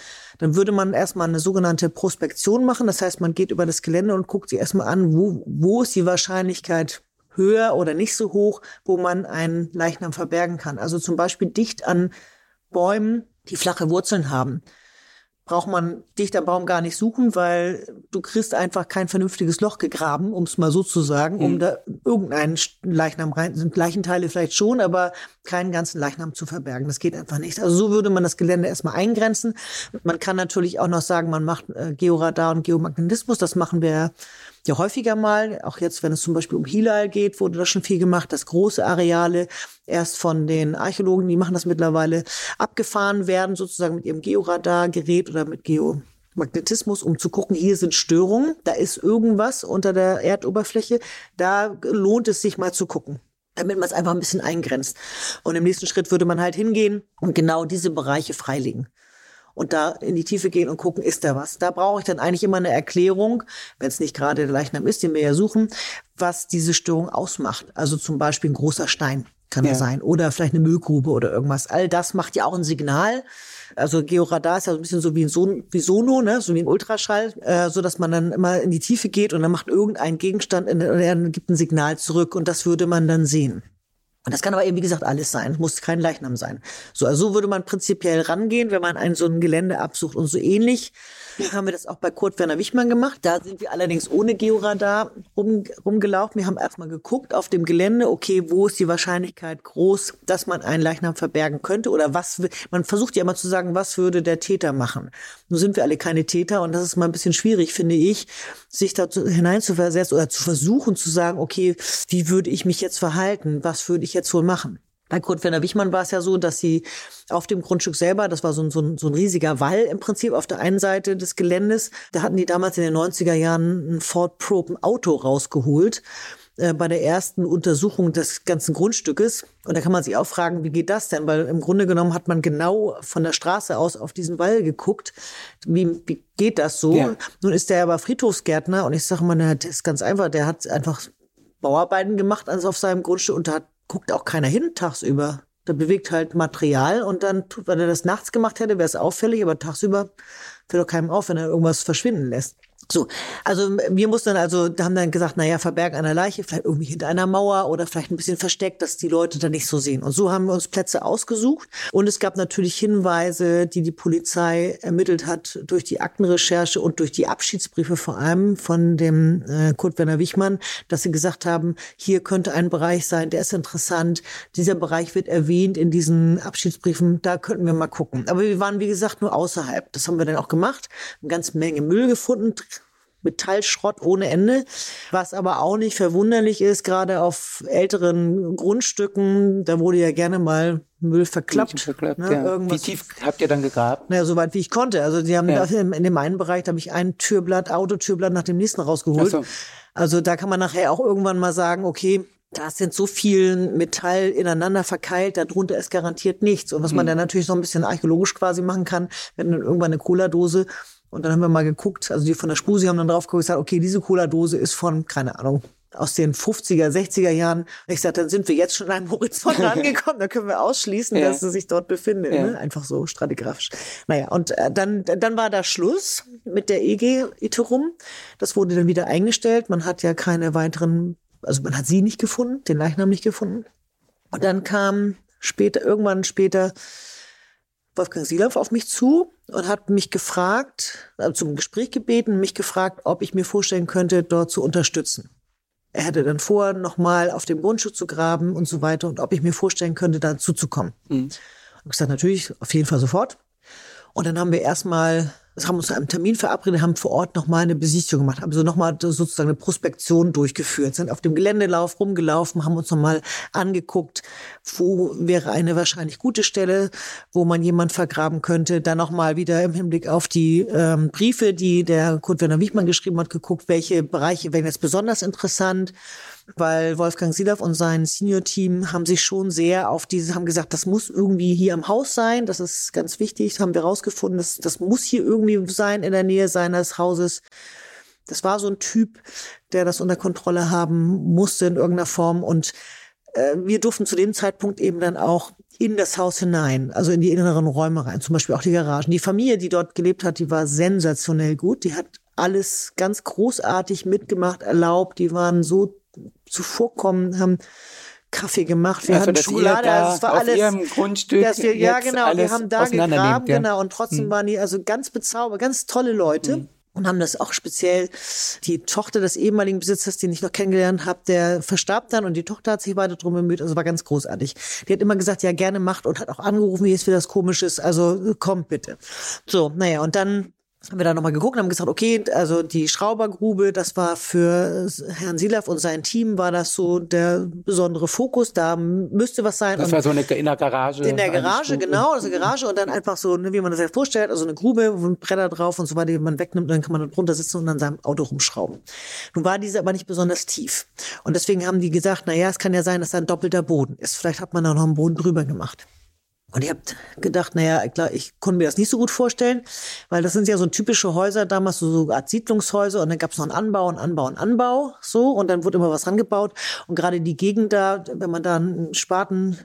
dann würde man erstmal eine sogenannte Prospektion machen. Das heißt, man geht über das Gelände und guckt sich erstmal an, wo, wo ist die Wahrscheinlichkeit höher oder nicht so hoch, wo man einen Leichnam verbergen kann. Also zum Beispiel dicht an Bäumen, die flache Wurzeln haben braucht man dicht am Baum gar nicht suchen, weil du kriegst einfach kein vernünftiges Loch gegraben, um es mal so zu sagen, um mhm. da irgendeinen Leichnam rein, sind Leichenteile vielleicht schon, aber keinen ganzen Leichnam zu verbergen. Das geht einfach nicht. Also so würde man das Gelände erstmal eingrenzen. Man kann natürlich auch noch sagen, man macht äh, Georadar und Geomagnetismus. Das machen wir ja häufiger mal. Auch jetzt, wenn es zum Beispiel um Hilal geht, wurde das schon viel gemacht, dass große Areale erst von den Archäologen, die machen das mittlerweile, abgefahren werden, sozusagen mit ihrem Georadargerät oder mit Geomagnetismus, um zu gucken, hier sind Störungen, da ist irgendwas unter der Erdoberfläche, da lohnt es sich mal zu gucken damit man es einfach ein bisschen eingrenzt. Und im nächsten Schritt würde man halt hingehen und genau diese Bereiche freilegen und da in die Tiefe gehen und gucken, ist da was. Da brauche ich dann eigentlich immer eine Erklärung, wenn es nicht gerade der Leichnam ist, den wir ja suchen, was diese Störung ausmacht. Also zum Beispiel ein großer Stein kann ja. er sein oder vielleicht eine Müllgrube oder irgendwas. All das macht ja auch ein Signal. Also Georadar ist ja so ein bisschen so wie ein Son wie Sono, ne, so wie ein Ultraschall, äh, so dass man dann immer in die Tiefe geht und dann macht irgendein Gegenstand in, und er gibt ein Signal zurück und das würde man dann sehen. Und das kann aber eben, wie gesagt, alles sein. muss kein Leichnam sein. So, also so würde man prinzipiell rangehen, wenn man ein so ein Gelände absucht. Und so ähnlich haben wir das auch bei Kurt Werner Wichmann gemacht. Da sind wir allerdings ohne Georadar rum, rumgelaufen. Wir haben erstmal geguckt auf dem Gelände, okay, wo ist die Wahrscheinlichkeit groß, dass man einen Leichnam verbergen könnte oder was, man versucht ja immer zu sagen, was würde der Täter machen. Nun sind wir alle keine Täter und das ist mal ein bisschen schwierig, finde ich, sich da hineinzuversetzen oder zu versuchen zu sagen, okay, wie würde ich mich jetzt verhalten? Was würde ich jetzt wohl machen? Bei Kurt Werner Wichmann war es ja so, dass sie auf dem Grundstück selber, das war so ein, so, ein, so ein riesiger Wall im Prinzip auf der einen Seite des Geländes, da hatten die damals in den 90er Jahren ein Ford Probe, ein Auto rausgeholt äh, bei der ersten Untersuchung des ganzen Grundstückes. Und da kann man sich auch fragen, wie geht das denn? Weil im Grunde genommen hat man genau von der Straße aus auf diesen Wall geguckt. Wie, wie geht das so? Ja. Nun ist der aber Friedhofsgärtner und ich sage mal, das ist ganz einfach, der hat einfach Bauarbeiten gemacht also auf seinem Grundstück und hat guckt auch keiner hin tagsüber. Da bewegt halt Material und dann, tut, wenn er das nachts gemacht hätte, wäre es auffällig, aber tagsüber fällt doch keinem auf, wenn er irgendwas verschwinden lässt. So, also wir mussten dann also, haben dann gesagt, naja, Verberg einer Leiche, vielleicht irgendwie hinter einer Mauer oder vielleicht ein bisschen versteckt, dass die Leute da nicht so sehen. Und so haben wir uns Plätze ausgesucht. Und es gab natürlich Hinweise, die die Polizei ermittelt hat durch die Aktenrecherche und durch die Abschiedsbriefe vor allem von dem äh, Kurt Werner Wichmann, dass sie gesagt haben, hier könnte ein Bereich sein, der ist interessant. Dieser Bereich wird erwähnt in diesen Abschiedsbriefen, da könnten wir mal gucken. Aber wir waren, wie gesagt, nur außerhalb. Das haben wir dann auch gemacht. Eine ganze Menge Müll gefunden, Metallschrott ohne Ende. Was aber auch nicht verwunderlich ist, gerade auf älteren Grundstücken, da wurde ja gerne mal Müll verklappt. verklappt ne? ja. Wie tief habt ihr dann gegraben? Naja, so weit wie ich konnte. Also die haben ja. in dem einen Bereich, da habe ich ein Türblatt, Autotürblatt nach dem nächsten rausgeholt. So. Also da kann man nachher auch irgendwann mal sagen, okay, da sind so viel Metall ineinander verkeilt, darunter ist garantiert nichts. Und was man hm. dann natürlich so ein bisschen archäologisch quasi machen kann, wenn dann irgendwann eine Cola-Dose und dann haben wir mal geguckt, also die von der Spusi haben dann drauf geguckt und gesagt, okay, diese Cola-Dose ist von, keine Ahnung, aus den 50er, 60er Jahren. Ich sagte, dann sind wir jetzt schon an einem Horizont angekommen, da können wir ausschließen, ja. dass sie sich dort befindet. Ja. Ne? Einfach so stratigraphisch. Naja, und äh, dann, dann war da Schluss mit der EG-Iterum. Das wurde dann wieder eingestellt. Man hat ja keine weiteren, also man hat sie nicht gefunden, den Leichnam nicht gefunden. Und dann kam später, irgendwann später, Wolfgang Silauf auf mich zu und hat mich gefragt, also zum Gespräch gebeten, mich gefragt, ob ich mir vorstellen könnte, dort zu unterstützen. Er hätte dann vor, nochmal auf dem Grundstück zu graben und so weiter und ob ich mir vorstellen könnte, da zuzukommen. Mhm. Und ich gesagt, natürlich, auf jeden Fall sofort. Und dann haben wir erstmal haben uns zu einem Termin verabredet, haben vor Ort nochmal eine Besichtigung gemacht, haben so nochmal sozusagen eine Prospektion durchgeführt, sind auf dem Geländelauf rumgelaufen, haben uns nochmal angeguckt, wo wäre eine wahrscheinlich gute Stelle, wo man jemand vergraben könnte. Dann nochmal wieder im Hinblick auf die ähm, Briefe, die der Kurt Werner Wichmann geschrieben hat, geguckt, welche Bereiche wären jetzt besonders interessant weil Wolfgang Silav und sein Senior-Team haben sich schon sehr auf diese, haben gesagt, das muss irgendwie hier im Haus sein, das ist ganz wichtig, das haben wir rausgefunden, das, das muss hier irgendwie sein in der Nähe seines Hauses. Das war so ein Typ, der das unter Kontrolle haben musste in irgendeiner Form und äh, wir durften zu dem Zeitpunkt eben dann auch in das Haus hinein, also in die inneren Räume rein, zum Beispiel auch die Garagen. Die Familie, die dort gelebt hat, die war sensationell gut. Die hat alles ganz großartig mitgemacht, erlaubt. Die waren so zuvorkommen, haben Kaffee gemacht, wir Also, hatten Schokolade, da also es war auf alles. ihrem Grundstück dass wir, ja, genau, wir haben da gegraben, ja. genau, und trotzdem waren die also ganz bezaubert, ganz tolle Leute. Mhm. Und haben das auch speziell, die Tochter des ehemaligen Besitzers, den ich noch kennengelernt habe, der verstarb dann und die Tochter hat sich weiter drum bemüht. Also war ganz großartig. Die hat immer gesagt, ja, gerne macht und hat auch angerufen, wie es für das komisch ist. Also kommt bitte. So, naja, und dann haben wir da nochmal geguckt und haben gesagt, okay, also die Schraubergrube, das war für Herrn Silaf und sein Team, war das so der besondere Fokus. Da müsste was sein. Das Und war so eine in der Garage. in der Garage, genau, also Garage und dann einfach so, ne, wie man das sich vorstellt, also eine Grube, wo ein Bretter drauf und so weiter, die man wegnimmt, dann kann man da drunter sitzen und an seinem Auto rumschrauben. Nun war diese aber nicht besonders tief. Und deswegen haben die gesagt, na ja, es kann ja sein, dass da ein doppelter Boden ist. Vielleicht hat man da noch einen Boden drüber gemacht. Und ich habe gedacht, naja, klar, ich konnte mir das nicht so gut vorstellen, weil das sind ja so typische Häuser damals, so, so Art Siedlungshäuser und dann gab es noch einen Anbau, einen Anbau, einen Anbau, so und dann wurde immer was rangebaut und gerade die Gegend da, wenn man da einen Spaten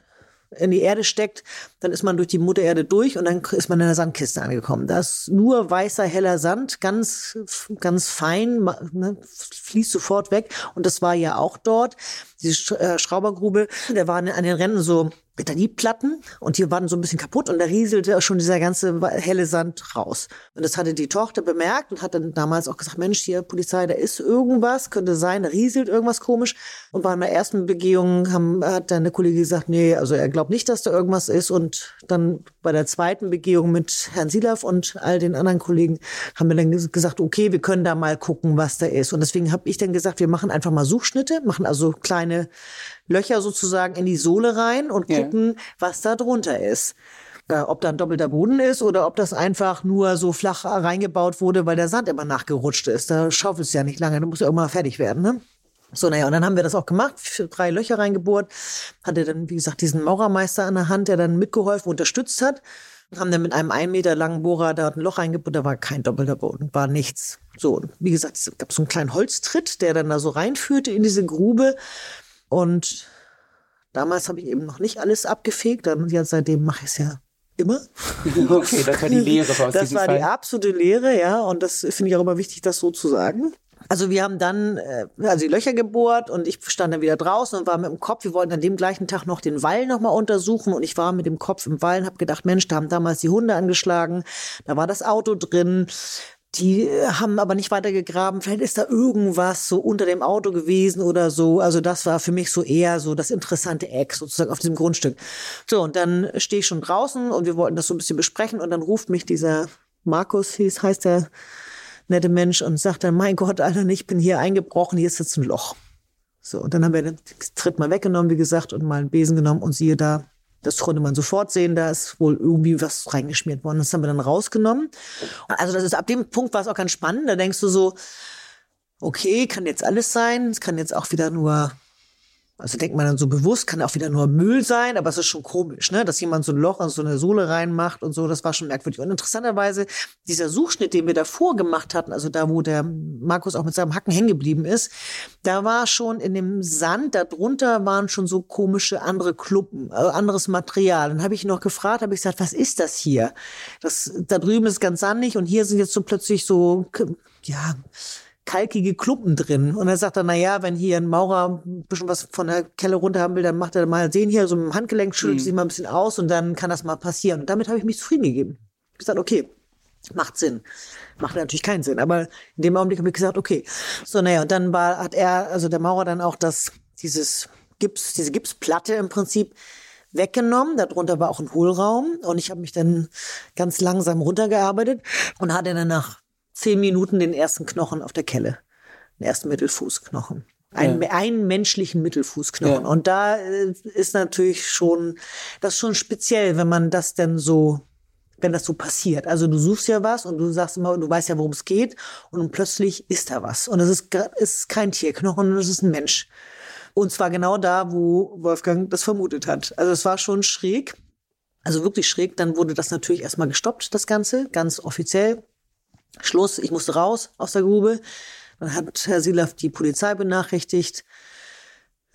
in die Erde steckt, dann ist man durch die Mutter Erde durch und dann ist man in der Sandkiste angekommen. Da ist nur weißer, heller Sand, ganz, ganz fein, ne, fließt sofort weg. Und das war ja auch dort. Diese äh, Schraubergrube, da waren an den Rändern so Betadieplatten und die waren so ein bisschen kaputt und da rieselte schon dieser ganze helle Sand raus. Und das hatte die Tochter bemerkt und hat dann damals auch gesagt, Mensch, hier Polizei, da ist irgendwas, könnte sein, da rieselt irgendwas komisch. Und bei einer ersten Begehung haben, hat dann der Kollege gesagt, nee, also er glaubt nicht, dass da irgendwas ist. Und dann bei der zweiten Begehung mit Herrn Silaf und all den anderen Kollegen haben wir dann ges- gesagt, okay, wir können da mal gucken, was da ist. Und deswegen habe ich dann gesagt, wir machen einfach mal Suchschnitte, machen also kleine Löcher sozusagen in die Sohle rein und Ja. gucken, was da drunter ist. Äh, ob da ein doppelter Boden ist oder ob das einfach nur so flach reingebaut wurde, weil der Sand immer nachgerutscht ist. Da schaufelt es ja nicht lange, da muss ja irgendwann fertig werden, ne? So, naja, und dann haben wir das auch gemacht, drei Löcher reingebohrt, hatte dann, wie gesagt, diesen Maurermeister an der Hand, der dann mitgeholfen, unterstützt hat. Haben dann mit einem ein Meter langen Bohrer da ein Loch reingebohrt, da war kein doppelter Boden, war nichts. So, wie gesagt, es gab so einen kleinen Holztritt, der dann da so reinführte in diese Grube. Und damals habe ich eben noch nicht alles abgefegt, dann ja, seitdem mache ich es ja immer. Okay, das war die Lehre aus Das war Fall. die absolute Lehre, ja. Und das finde ich auch immer wichtig, das so zu sagen. Also wir haben dann äh, also die Löcher gebohrt und ich stand dann wieder draußen und war mit dem Kopf, wir wollten an dem gleichen Tag noch den Wall nochmal untersuchen und ich war mit dem Kopf im Wall und habe gedacht, Mensch, da haben damals die Hunde angeschlagen, da war das Auto drin, die äh, haben aber nicht weiter gegraben, vielleicht ist da irgendwas so unter dem Auto gewesen oder so. Also das war für mich so eher so das interessante Eck sozusagen auf diesem Grundstück. So, und dann stehe ich schon draußen und wir wollten das so ein bisschen besprechen und dann ruft mich dieser Markus, hieß, heißt der nette Mensch, und sagt dann, mein Gott, Alter, ich bin hier eingebrochen, hier ist jetzt ein Loch. So, und dann haben wir den Tritt mal weggenommen, wie gesagt, und mal einen Besen genommen und siehe da, das konnte man sofort sehen, da ist wohl irgendwie was reingeschmiert worden. Das haben wir dann rausgenommen. Also das ist ab dem Punkt war es auch ganz spannend. Da denkst du so, okay, kann jetzt alles sein. Es kann jetzt auch wieder nur, also denkt man dann so bewusst, kann auch wieder nur Müll sein, aber es ist schon komisch, ne, dass jemand so ein Loch an so eine Sohle reinmacht und so. Das war schon merkwürdig. Und interessanterweise dieser Suchschnitt, den wir davor gemacht hatten, also da, wo der Markus auch mit seinem Hacken hängen geblieben ist, da war schon in dem Sand, darunter waren schon so komische andere Kluppen, äh, anderes Material. Dann habe ich ihn noch gefragt, habe ich gesagt, was ist das hier? Das da drüben ist ganz sandig und hier sind jetzt so plötzlich so ja kalkige Kluppen drin. Und er sagt dann, na ja, wenn hier ein Maurer ein bisschen was von der Kelle runter haben will, dann macht er mal den hier so mit dem Handgelenk, schüttelt sich mal ein bisschen aus und dann kann das mal passieren. Und damit habe ich mich zufrieden gegeben. Ich gesagt, okay, macht Sinn. Macht natürlich keinen Sinn. Aber in dem Augenblick habe ich gesagt, okay. So, naja, und dann war, hat er, also der Maurer dann auch das, dieses Gips, diese Gipsplatte im Prinzip weggenommen. Darunter war auch ein Hohlraum. Und ich habe mich dann ganz langsam runtergearbeitet und hatte dann nach zehn Minuten den ersten Knochen auf der Kelle. Den ersten Mittelfußknochen. Einen, einen menschlichen Mittelfußknochen. Ja. Und da äh, ist natürlich schon, das ist schon speziell, wenn man das denn so wenn das so passiert. Also du suchst ja was und du sagst immer, du weißt ja, worum es geht und plötzlich ist da was. Und es ist, es ist kein Tierknochen, es ist ein Mensch. Und zwar genau da, wo Wolfgang das vermutet hat. Also es war schon schräg, also wirklich schräg. Dann wurde das natürlich erstmal gestoppt, das Ganze, ganz offiziell. Schluss, ich musste raus aus der Grube. Dann hat Herr Silaf die Polizei benachrichtigt.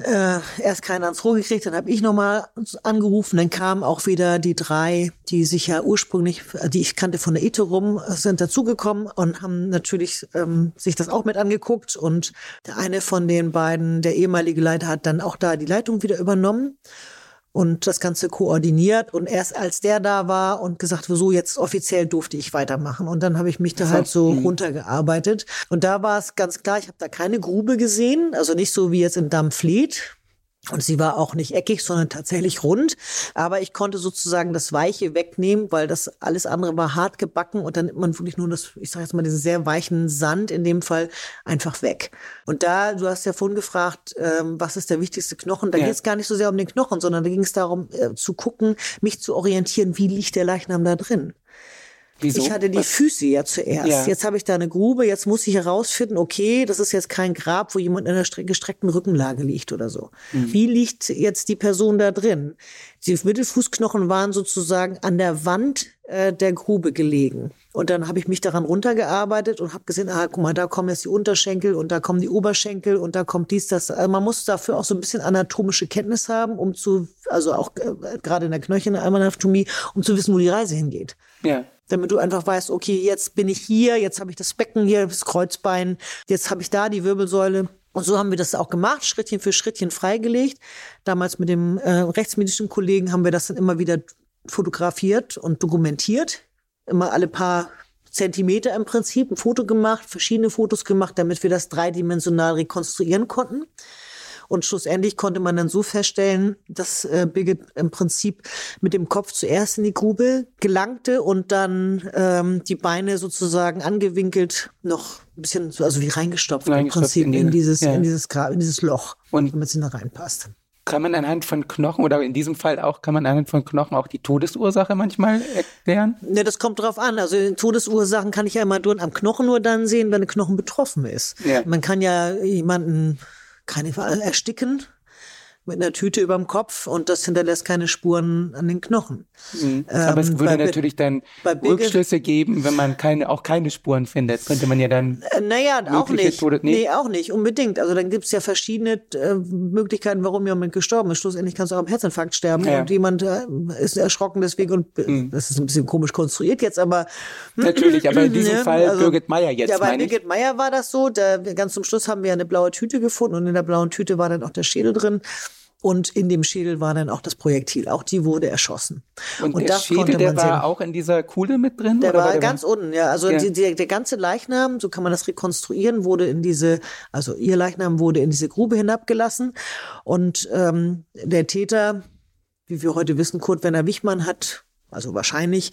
äh, erst keiner ans Rohr gekriegt, dann habe ich nochmal angerufen, dann kamen auch wieder die drei, die sich ja ursprünglich, die ich kannte von der Iterum, sind dazugekommen und haben natürlich ähm, sich das auch mit angeguckt und der eine von den beiden, der ehemalige Leiter, hat dann auch da die Leitung wieder übernommen und das Ganze koordiniert. Und erst als der da war und gesagt, so jetzt offiziell durfte ich weitermachen. Und dann habe ich mich da halt so runtergearbeitet. Und da war es ganz klar, ich habe da keine Grube gesehen, also nicht so wie jetzt in Dampfleet, und sie war auch nicht eckig, sondern tatsächlich rund. Aber ich konnte sozusagen das Weiche wegnehmen, weil das alles andere war hart gebacken und dann nimmt man wirklich nur das, ich sage jetzt mal, diesen sehr weichen Sand in dem Fall einfach weg. Und da, du hast ja vorhin gefragt, ähm, was ist der wichtigste Knochen? Da ja. geht es gar nicht so sehr um den Knochen, sondern da ging es darum, äh, zu gucken, mich zu orientieren, wie liegt der Leichnam da drin. Wieso? Ich hatte die Füße ja zuerst. Ja. Jetzt habe ich da eine Grube. Jetzt muss ich herausfinden, okay, das ist jetzt kein Grab, wo jemand in einer gestreckten Rückenlage liegt oder so. Mhm. Wie liegt jetzt die Person da drin? Die Mittelfußknochen waren sozusagen an der Wand äh, der Grube gelegen. Und dann habe ich mich daran runtergearbeitet und habe gesehen, ah, guck mal, da kommen jetzt die Unterschenkel und da kommen die Oberschenkel und da kommt dies, das. Also man muss dafür auch so ein bisschen anatomische Kenntnis haben, um zu, also auch äh, gerade in der Knöchelanatomie, um zu wissen, wo die Reise hingeht. Ja damit du einfach weißt, okay, jetzt bin ich hier, jetzt habe ich das Becken hier, das Kreuzbein, jetzt habe ich da die Wirbelsäule. Und so haben wir das auch gemacht, Schrittchen für Schrittchen freigelegt. Damals mit dem äh, rechtsmedizinischen Kollegen haben wir das dann immer wieder fotografiert und dokumentiert. Immer alle paar Zentimeter im Prinzip ein Foto gemacht, verschiedene Fotos gemacht, damit wir das dreidimensional rekonstruieren konnten. Und schlussendlich konnte man dann so feststellen, dass äh, Birgit im Prinzip mit dem Kopf zuerst in die Grube gelangte und dann ähm, die Beine sozusagen angewinkelt noch ein bisschen, so, also wie reingestopft, reingestopft im Prinzip in, die, in dieses, ja. in dieses Grab, in dieses Loch, und damit sie da reinpasst kann man anhand von Knochen oder in diesem Fall auch, kann man anhand von Knochen auch die Todesursache manchmal erklären? Ne, das kommt drauf an. Also Todesursachen kann ich ja immer am Knochen nur dann sehen, wenn der Knochen betroffen ist. Ja. Man kann ja jemanden keine ersticken mit einer Tüte überm Kopf und das hinterlässt keine Spuren an den Knochen. Mhm. Aber es ähm, würde natürlich dann Rückschlüsse geben, wenn man keine, auch keine Spuren findet. Könnte man ja dann. Äh, naja, auch nicht. Tode, nee? nee, auch nicht, unbedingt. Also dann gibt es ja verschiedene äh, Möglichkeiten, warum jemand gestorben ist. Schlussendlich kannst du auch am Herzinfarkt sterben ja. und jemand äh, ist erschrocken deswegen und mhm. das ist ein bisschen komisch konstruiert jetzt, aber. Natürlich, aber in diesem ne? Fall also, Birgit Meyer jetzt. Ja, bei Birgit Meyer war das so. Da, ganz zum Schluss haben wir eine blaue Tüte gefunden und in der blauen Tüte war dann auch der Schädel drin. Und in dem Schädel war dann auch das Projektil. Auch die wurde erschossen. Und, und der das Schädel, der war sehen. auch in dieser Kuhle mit drin? Der war ganz war? unten, ja. Also ja. Die, die, der ganze Leichnam, so kann man das rekonstruieren, wurde in diese, also ihr Leichnam wurde in diese Grube hinabgelassen. Und ähm, der Täter, wie wir heute wissen, Kurt Werner Wichmann hat also wahrscheinlich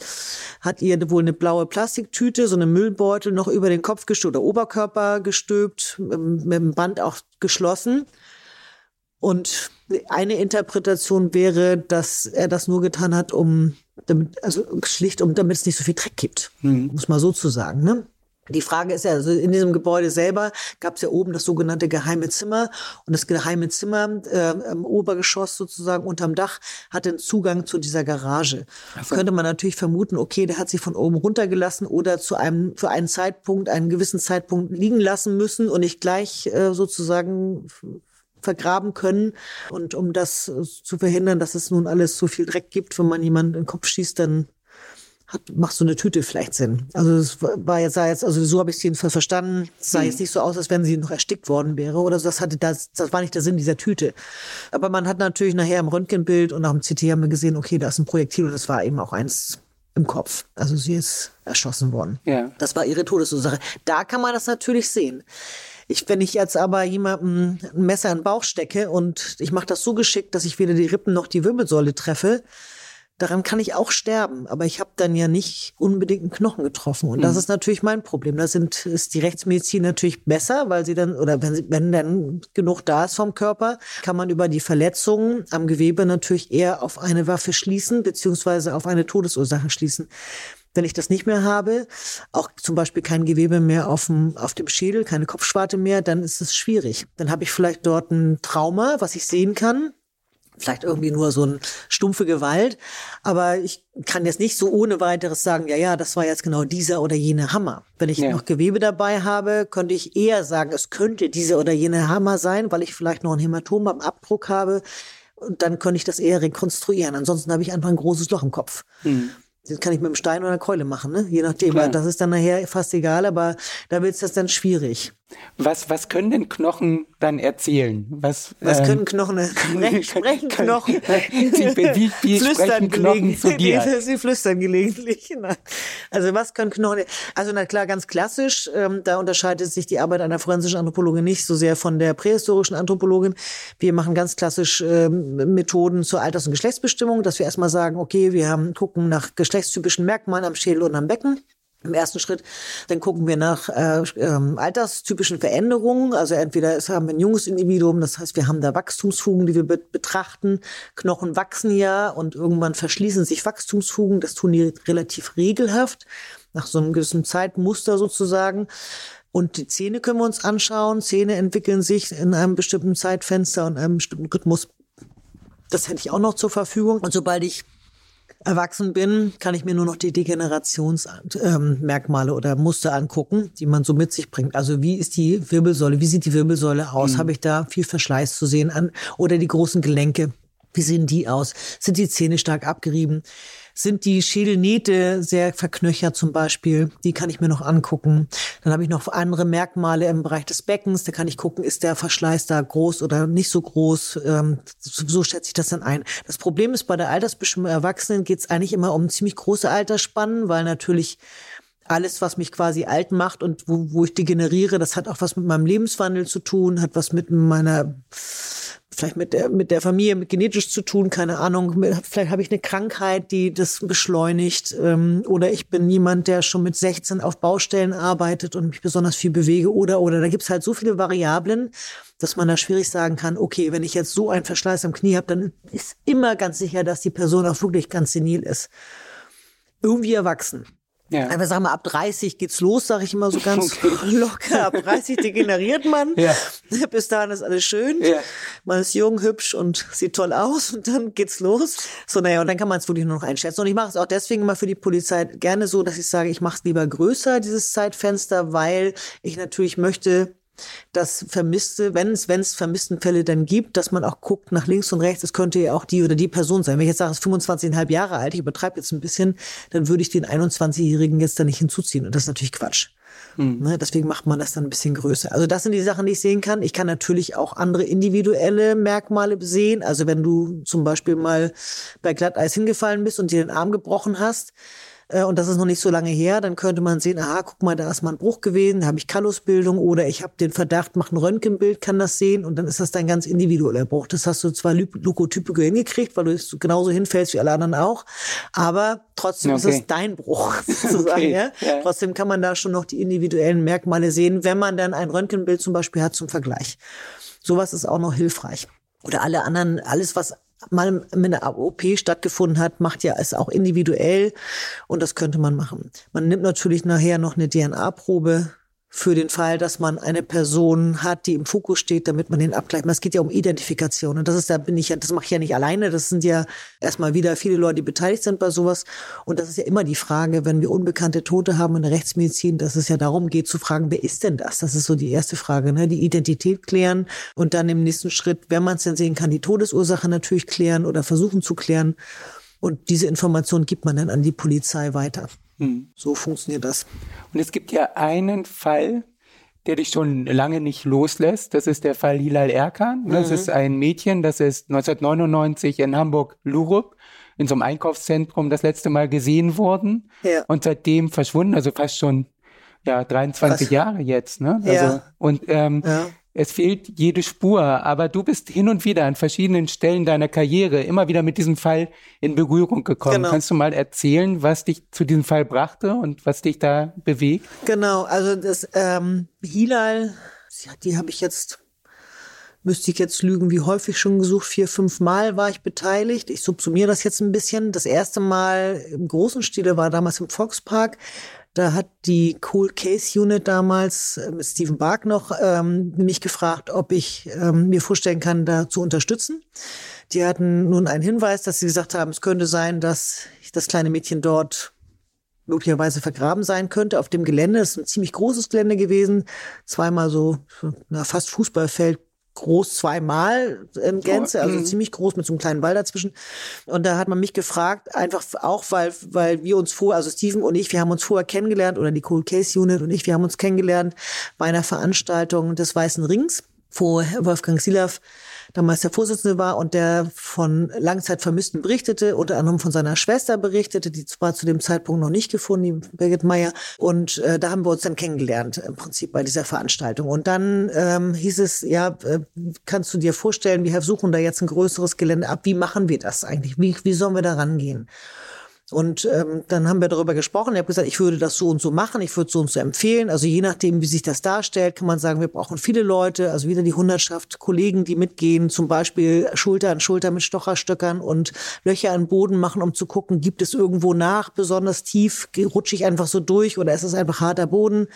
hat ihr wohl eine blaue Plastiktüte, so eine Müllbeutel noch über den Kopf gestülpt oder Oberkörper gestülpt, mit dem Band auch geschlossen. Und eine Interpretation wäre, dass er das nur getan hat, um damit, also schlicht, um damit es nicht so viel Dreck gibt. Mhm. Muss man so zu sagen, ne? Die Frage ist ja, also in diesem Gebäude selber gab es ja oben das sogenannte geheime Zimmer und das geheime Zimmer äh, im Obergeschoss sozusagen unterm Dach hat den Zugang zu dieser Garage. So. Könnte man natürlich vermuten, okay, der hat sich von oben runtergelassen oder zu einem für einen Zeitpunkt, einen gewissen Zeitpunkt liegen lassen müssen und nicht gleich äh, sozusagen vergraben können. Und um das äh, zu verhindern, dass es nun alles so viel Dreck gibt, wenn man jemanden in den Kopf schießt, dann hat, macht so eine Tüte vielleicht Sinn. Also es war jetzt, sah jetzt, also so habe ich es jedenfalls verstanden. Es sah jetzt nicht so aus, als wenn sie noch erstickt worden wäre oder so. Das hatte das, das war nicht der Sinn dieser Tüte. Aber man hat natürlich nachher im Röntgenbild und auch im CT haben wir gesehen, okay, da ist ein Projektil und das war eben auch eins im Kopf. Also sie ist erschossen worden. Ja. Das war ihre Todesursache. Da kann man das natürlich sehen. Ich, wenn ich jetzt aber jemandem ein Messer in den Bauch stecke und ich mache das so geschickt, dass ich weder die Rippen noch die Wirbelsäule treffe, daran kann ich auch sterben, aber ich habe dann ja nicht unbedingt einen Knochen getroffen. Und das mhm. ist natürlich mein Problem. Da sind, ist die Rechtsmedizin natürlich besser, weil sie dann, oder wenn, wenn dann genug da ist vom Körper, kann man über die Verletzungen am Gewebe natürlich eher auf eine Waffe schließen, beziehungsweise auf eine Todesursache schließen. Wenn ich das nicht mehr habe, auch zum Beispiel kein Gewebe mehr auf dem, auf dem Schädel, keine Kopfschwarte mehr, dann ist es schwierig. Dann habe ich vielleicht dort ein Trauma, was ich sehen kann, vielleicht irgendwie nur so eine stumpfe Gewalt. Aber ich kann jetzt nicht so ohne weiteres sagen, ja, ja, das war jetzt genau dieser oder jene Hammer. Wenn ich ja. noch Gewebe dabei habe, könnte ich eher sagen, es könnte dieser oder jene Hammer sein, weil ich vielleicht noch ein Hämatom am Abdruck habe. Und dann könnte ich das eher rekonstruieren. Ansonsten habe ich einfach ein großes Loch im Kopf. Mhm. Das kann ich mit einem Stein oder einer Keule machen, ne? je nachdem. Klar. Das ist dann nachher fast egal, aber da wird es das dann schwierig. Was, was können denn Knochen dann erzählen? Was, was ähm, können Knochen sprechen? sprechen Knochen. wie, wie, flüstern Knochen zu dir? Sie flüstern gelegentlich. Also was können Knochen? Also na klar, ganz klassisch. Ähm, da unterscheidet sich die Arbeit einer forensischen Anthropologin nicht so sehr von der prähistorischen Anthropologin. Wir machen ganz klassisch ähm, Methoden zur Alters- und Geschlechtsbestimmung, dass wir erstmal sagen, okay, wir haben gucken nach geschlechtstypischen Merkmalen am Schädel und am Becken im ersten Schritt. Dann gucken wir nach äh, ähm, alterstypischen Veränderungen. Also entweder es haben wir ein junges Individuum, das heißt, wir haben da Wachstumsfugen, die wir be betrachten. Knochen wachsen ja und irgendwann verschließen sich Wachstumsfugen. Das tun die relativ regelhaft, nach so einem gewissen Zeitmuster sozusagen. Und die Zähne können wir uns anschauen. Zähne entwickeln sich in einem bestimmten Zeitfenster und einem bestimmten Rhythmus. Das hätte ich auch noch zur Verfügung. Und sobald ich erwachsen bin, kann ich mir nur noch die Degenerationsmerkmale ähm, oder Muster angucken, die man so mit sich bringt. Also wie ist die Wirbelsäule, wie sieht die Wirbelsäule aus? Mhm. Habe ich da viel Verschleiß zu sehen an? Oder die großen Gelenke, wie sehen die aus? Sind die Zähne stark abgerieben? Sind die Schädelnähte sehr verknöchert zum Beispiel. Die kann ich mir noch angucken. Dann habe ich noch andere Merkmale im Bereich des Beckens. Da kann ich gucken, ist der Verschleiß da groß oder nicht so groß. Ähm, so schätze ich das dann ein. Das Problem ist, bei der Altersbestimmung Erwachsenen geht es eigentlich immer um ziemlich große Altersspannen, weil natürlich alles, was mich quasi alt macht und wo, wo ich degeneriere, das hat auch was mit meinem Lebenswandel zu tun, hat was mit meiner vielleicht mit der, mit der Familie, mit genetisch zu tun, keine Ahnung. Vielleicht habe ich eine Krankheit, die das beschleunigt. Ähm, oder ich bin jemand, der schon mit 16 auf Baustellen arbeitet und mich besonders viel bewege. Oder, oder. Da gibt's halt so viele Variablen, dass man da schwierig sagen kann, okay, wenn ich jetzt so einen Verschleiß am Knie habe, dann ist immer ganz sicher, dass die Person auch wirklich ganz senil ist. Irgendwie erwachsen. Ja. Aber sag mal, ab 30 geht's los, sage ich immer so ganz okay. locker. Ab 30 degeneriert man. Ja. Bis dahin ist alles schön. Ja. Man ist jung, hübsch und sieht toll aus und dann geht's los. So, naja, und dann kann man es wirklich nur noch einschätzen. Und ich mache es auch deswegen immer für die Polizei gerne so, dass ich sage, ich mache es lieber größer, dieses Zeitfenster, weil ich natürlich möchte, dass Vermisste, wenn es, wenn es Vermisstenfälle dann gibt, dass man auch guckt nach links und rechts, es könnte ja auch die oder die Person sein. Wenn ich jetzt sage, es ist 25,5 Jahre alt, ich übertreibe jetzt ein bisschen, dann würde ich den 21-Jährigen jetzt da nicht hinzuziehen. Und das ist natürlich Quatsch. Mhm. Ne, deswegen macht man das dann ein bisschen größer. Also das sind die Sachen, die ich sehen kann. Ich kann natürlich auch andere individuelle Merkmale sehen. Also wenn du zum Beispiel mal bei Glatteis hingefallen bist und dir den Arm gebrochen hast, äh, und das ist noch nicht so lange her, dann könnte man sehen, aha, guck mal, da ist mal ein Bruch gewesen, da habe ich Kallusbildung oder ich habe den Verdacht, mach ein Röntgenbild, kann das sehen und dann ist das dein ganz individueller Bruch. Das hast du zwar Lukotypico hingekriegt, weil du genauso hinfällst wie alle anderen auch, aber trotzdem okay. ist es dein Bruch sozusagen. Okay. Ja? ja? Trotzdem kann man da schon noch die individuellen Merkmale sehen, wenn man dann ein Röntgenbild zum Beispiel hat zum Vergleich. Sowas ist auch noch hilfreich. Oder alle anderen, alles, was mal mit einer OP stattgefunden hat, macht ja es auch individuell und das könnte man machen. Man nimmt natürlich nachher noch eine DNA-Probe für den Fall, dass man eine Person hat, die im Fokus steht, damit man den abgleicht. Es geht ja um Identifikation. Und das ist, da bin ich ja, das mache ich ja nicht alleine. Das sind ja erstmal wieder viele Leute, die beteiligt sind bei sowas. Und das ist ja immer die Frage, wenn wir unbekannte Tote haben in der Rechtsmedizin, dass es ja darum geht zu fragen, wer ist denn das? Das ist so die erste Frage, ne? Die Identität klären und dann im nächsten Schritt, wenn man es denn sehen kann, die Todesursache natürlich klären oder versuchen zu klären. Und diese Information gibt man dann an die Polizei weiter. Hm. So funktioniert das. Und es gibt ja einen Fall, der dich schon lange nicht loslässt. Das ist der Fall Hilal Erkan. Das mhm. ist ein Mädchen, das ist 1999 in Hamburg-Lurup in so einem Einkaufszentrum das letzte Mal gesehen worden ja. und seitdem verschwunden, also fast schon ja 23 Was? Jahre jetzt, ne? Also, ja. Und ähm, ja. Es fehlt jede Spur, aber du bist hin und wieder an verschiedenen Stellen deiner Karriere immer wieder mit diesem Fall in Berührung gekommen. Genau. Kannst du mal erzählen, was dich zu diesem Fall brachte und was dich da bewegt? Genau, also das ähm, Hilal, die habe ich jetzt müsste ich jetzt lügen, wie häufig schon gesucht. Vier, fünf Mal war ich beteiligt. Ich subsumiere das jetzt ein bisschen. Das erste Mal im großen Stile war damals im Volkspark. Da hat die Cool Case Unit damals mit Stephen Bark noch ähm, mich gefragt, ob ich ähm, mir vorstellen kann, da zu unterstützen. Die hatten nun einen Hinweis, dass sie gesagt haben, es könnte sein, dass das kleine Mädchen dort möglicherweise vergraben sein könnte auf dem Gelände. Das ist ein ziemlich großes Gelände gewesen, zweimal so na, fast Fußballfeld groß zweimal in Gänze, also mhm. ziemlich groß mit so einem kleinen Wall dazwischen. Und da hat man mich gefragt, einfach auch, weil, weil wir uns vor, also Steven und ich, wir haben uns vorher kennengelernt, oder die Cold Case Unit und ich, wir haben uns kennengelernt bei einer Veranstaltung des Weißen Rings, wo Wolfgang Silav damals der Vorsitzende war und der von Langzeitvermissten berichtete, unter anderem von seiner Schwester berichtete, die zwar zu dem Zeitpunkt noch nicht gefunden, die Birgit Meyer. Und äh, da haben wir uns dann kennengelernt im Prinzip bei dieser Veranstaltung. Und dann ähm, hieß es, ja, äh, kannst du dir vorstellen, wir suchen da jetzt ein größeres Gelände ab. Wie machen wir das eigentlich? Wie, wie sollen wir da rangehen? Und ähm, dann haben wir darüber gesprochen. Ich habe gesagt, ich würde das so und so machen, ich würde so und so empfehlen. Also je nachdem, wie sich das darstellt, kann man sagen, wir brauchen viele Leute, also wieder die Hundertschaft Kollegen, die mitgehen, zum Beispiel Schulter an Schulter mit Stocherstöckern und Löcher an Boden machen, um zu gucken, gibt es irgendwo nach, besonders tief, rutsche ich einfach so durch oder ist es einfach harter Boden.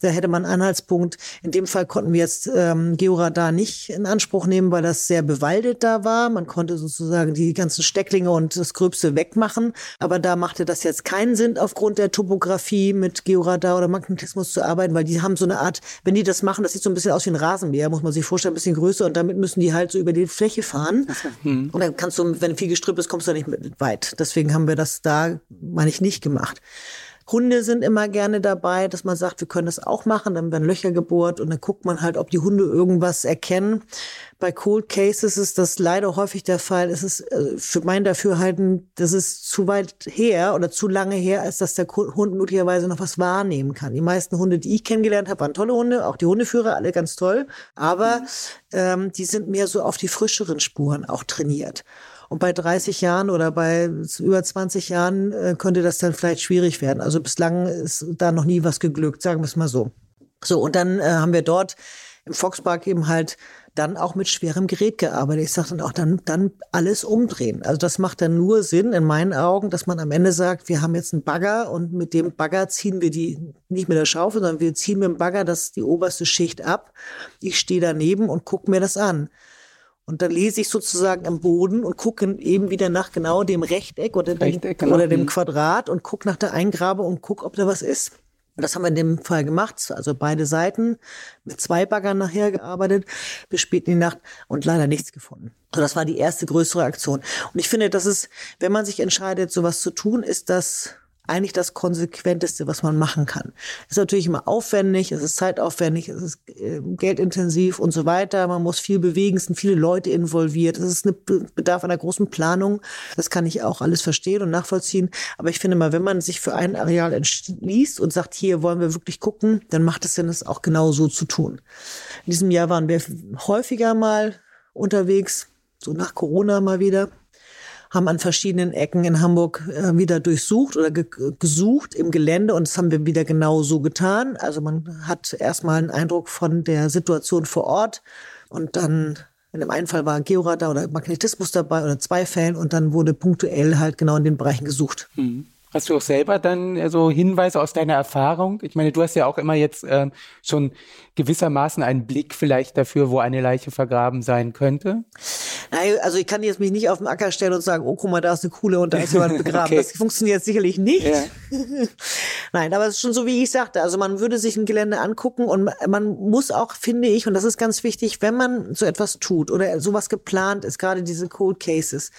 Da hätte man Anhaltspunkt. In dem Fall konnten wir jetzt ähm, Georadar nicht in Anspruch nehmen, weil das sehr bewaldet da war. Man konnte sozusagen die ganzen Stecklinge und das Gröbste wegmachen. Aber da machte das jetzt keinen Sinn, aufgrund der Topografie mit Georadar oder Magnetismus zu arbeiten, weil die haben so eine Art, wenn die das machen, das sieht so ein bisschen aus wie ein Rasenmäher, muss man sich vorstellen, ein bisschen größer und damit müssen die halt so über die Fläche fahren. Hm. Und dann kannst du, wenn viel Gestrüpp ist, kommst du da nicht mit weit. Deswegen haben wir das da, meine ich, nicht gemacht. Hunde sind immer gerne dabei, dass man sagt, wir können das auch machen. Dann werden Löcher gebohrt und dann guckt man halt, ob die Hunde irgendwas erkennen. Bei Cold Cases ist das leider häufig der Fall. Es ist äh, für mein Dafürhalten, das ist zu weit her oder zu lange her, als dass der Hund möglicherweise noch was wahrnehmen kann. Die meisten Hunde, die ich kennengelernt habe, waren tolle Hunde, auch die Hundeführer, alle ganz toll. Aber ähm, die sind mehr so auf die frischeren Spuren auch trainiert. Und bei 30 Jahren oder bei über 20 Jahren äh, könnte das dann vielleicht schwierig werden. Also bislang ist da noch nie was geglückt, sagen wir es mal so. So, und dann äh, haben wir dort im Foxpark eben halt dann auch mit schwerem Gerät gearbeitet. Ich sage dann auch, dann, dann alles umdrehen. Also das macht dann nur Sinn in meinen Augen, dass man am Ende sagt, wir haben jetzt einen Bagger und mit dem Bagger ziehen wir die, nicht mit der Schaufel, sondern wir ziehen mit dem Bagger das, die oberste Schicht ab. Ich stehe daneben und gucke mir das an. Und dann lese ich sozusagen am Boden und gucke eben wieder nach genau dem Rechteck oder, Rechteck, dem, genau. oder dem mhm. Quadrat und gucke nach der Eingrabe und gucke, ob da was ist. Und das haben wir in dem Fall gemacht, also beide Seiten, mit zwei Baggern nachher gearbeitet, bis spät in die Nacht und leider nichts gefunden. So, das war die erste größere Aktion. Und ich finde, dass es, wenn man sich entscheidet, sowas zu tun, ist das eigentlich das Konsequenteste, was man machen kann. Ist natürlich immer aufwendig, es ist zeitaufwendig, es ist äh, geldintensiv und so weiter. Man muss viel bewegen, es sind viele Leute involviert, es ist eine Bedarf einer großen Planung. Das kann ich auch alles verstehen und nachvollziehen. Aber ich finde mal, wenn man sich für ein Areal entschließt und sagt, hier wollen wir wirklich gucken, dann macht es Sinn, es auch genau so zu tun. In diesem Jahr waren wir häufiger mal unterwegs, so nach Corona mal wieder haben an verschiedenen Ecken in Hamburg äh, wieder durchsucht oder ge gesucht im Gelände und das haben wir wieder genau so getan. Also man hat erstmal einen Eindruck von der Situation vor Ort und dann in dem einen Fall war Georadar oder Magnetismus dabei oder zwei Fällen und dann wurde punktuell halt genau in den Bereichen gesucht. Mhm. Hast du auch selber dann äh, so Hinweise aus deiner Erfahrung? Ich meine, du hast ja auch immer jetzt äh, schon gewissermaßen einen Blick vielleicht dafür, wo eine Leiche vergraben sein könnte. Nein, also ich kann jetzt mich nicht auf den Acker stellen und sagen, oh guck mal, da ist eine Kuhle und da ist jemand begraben. okay. Das funktioniert sicherlich nicht. Ja. Nein, aber es ist schon so, wie ich sagte. Also man würde sich ein Gelände angucken und man muss auch, finde ich, und das ist ganz wichtig, wenn man so etwas tut oder sowas geplant ist, gerade diese Cold Cases,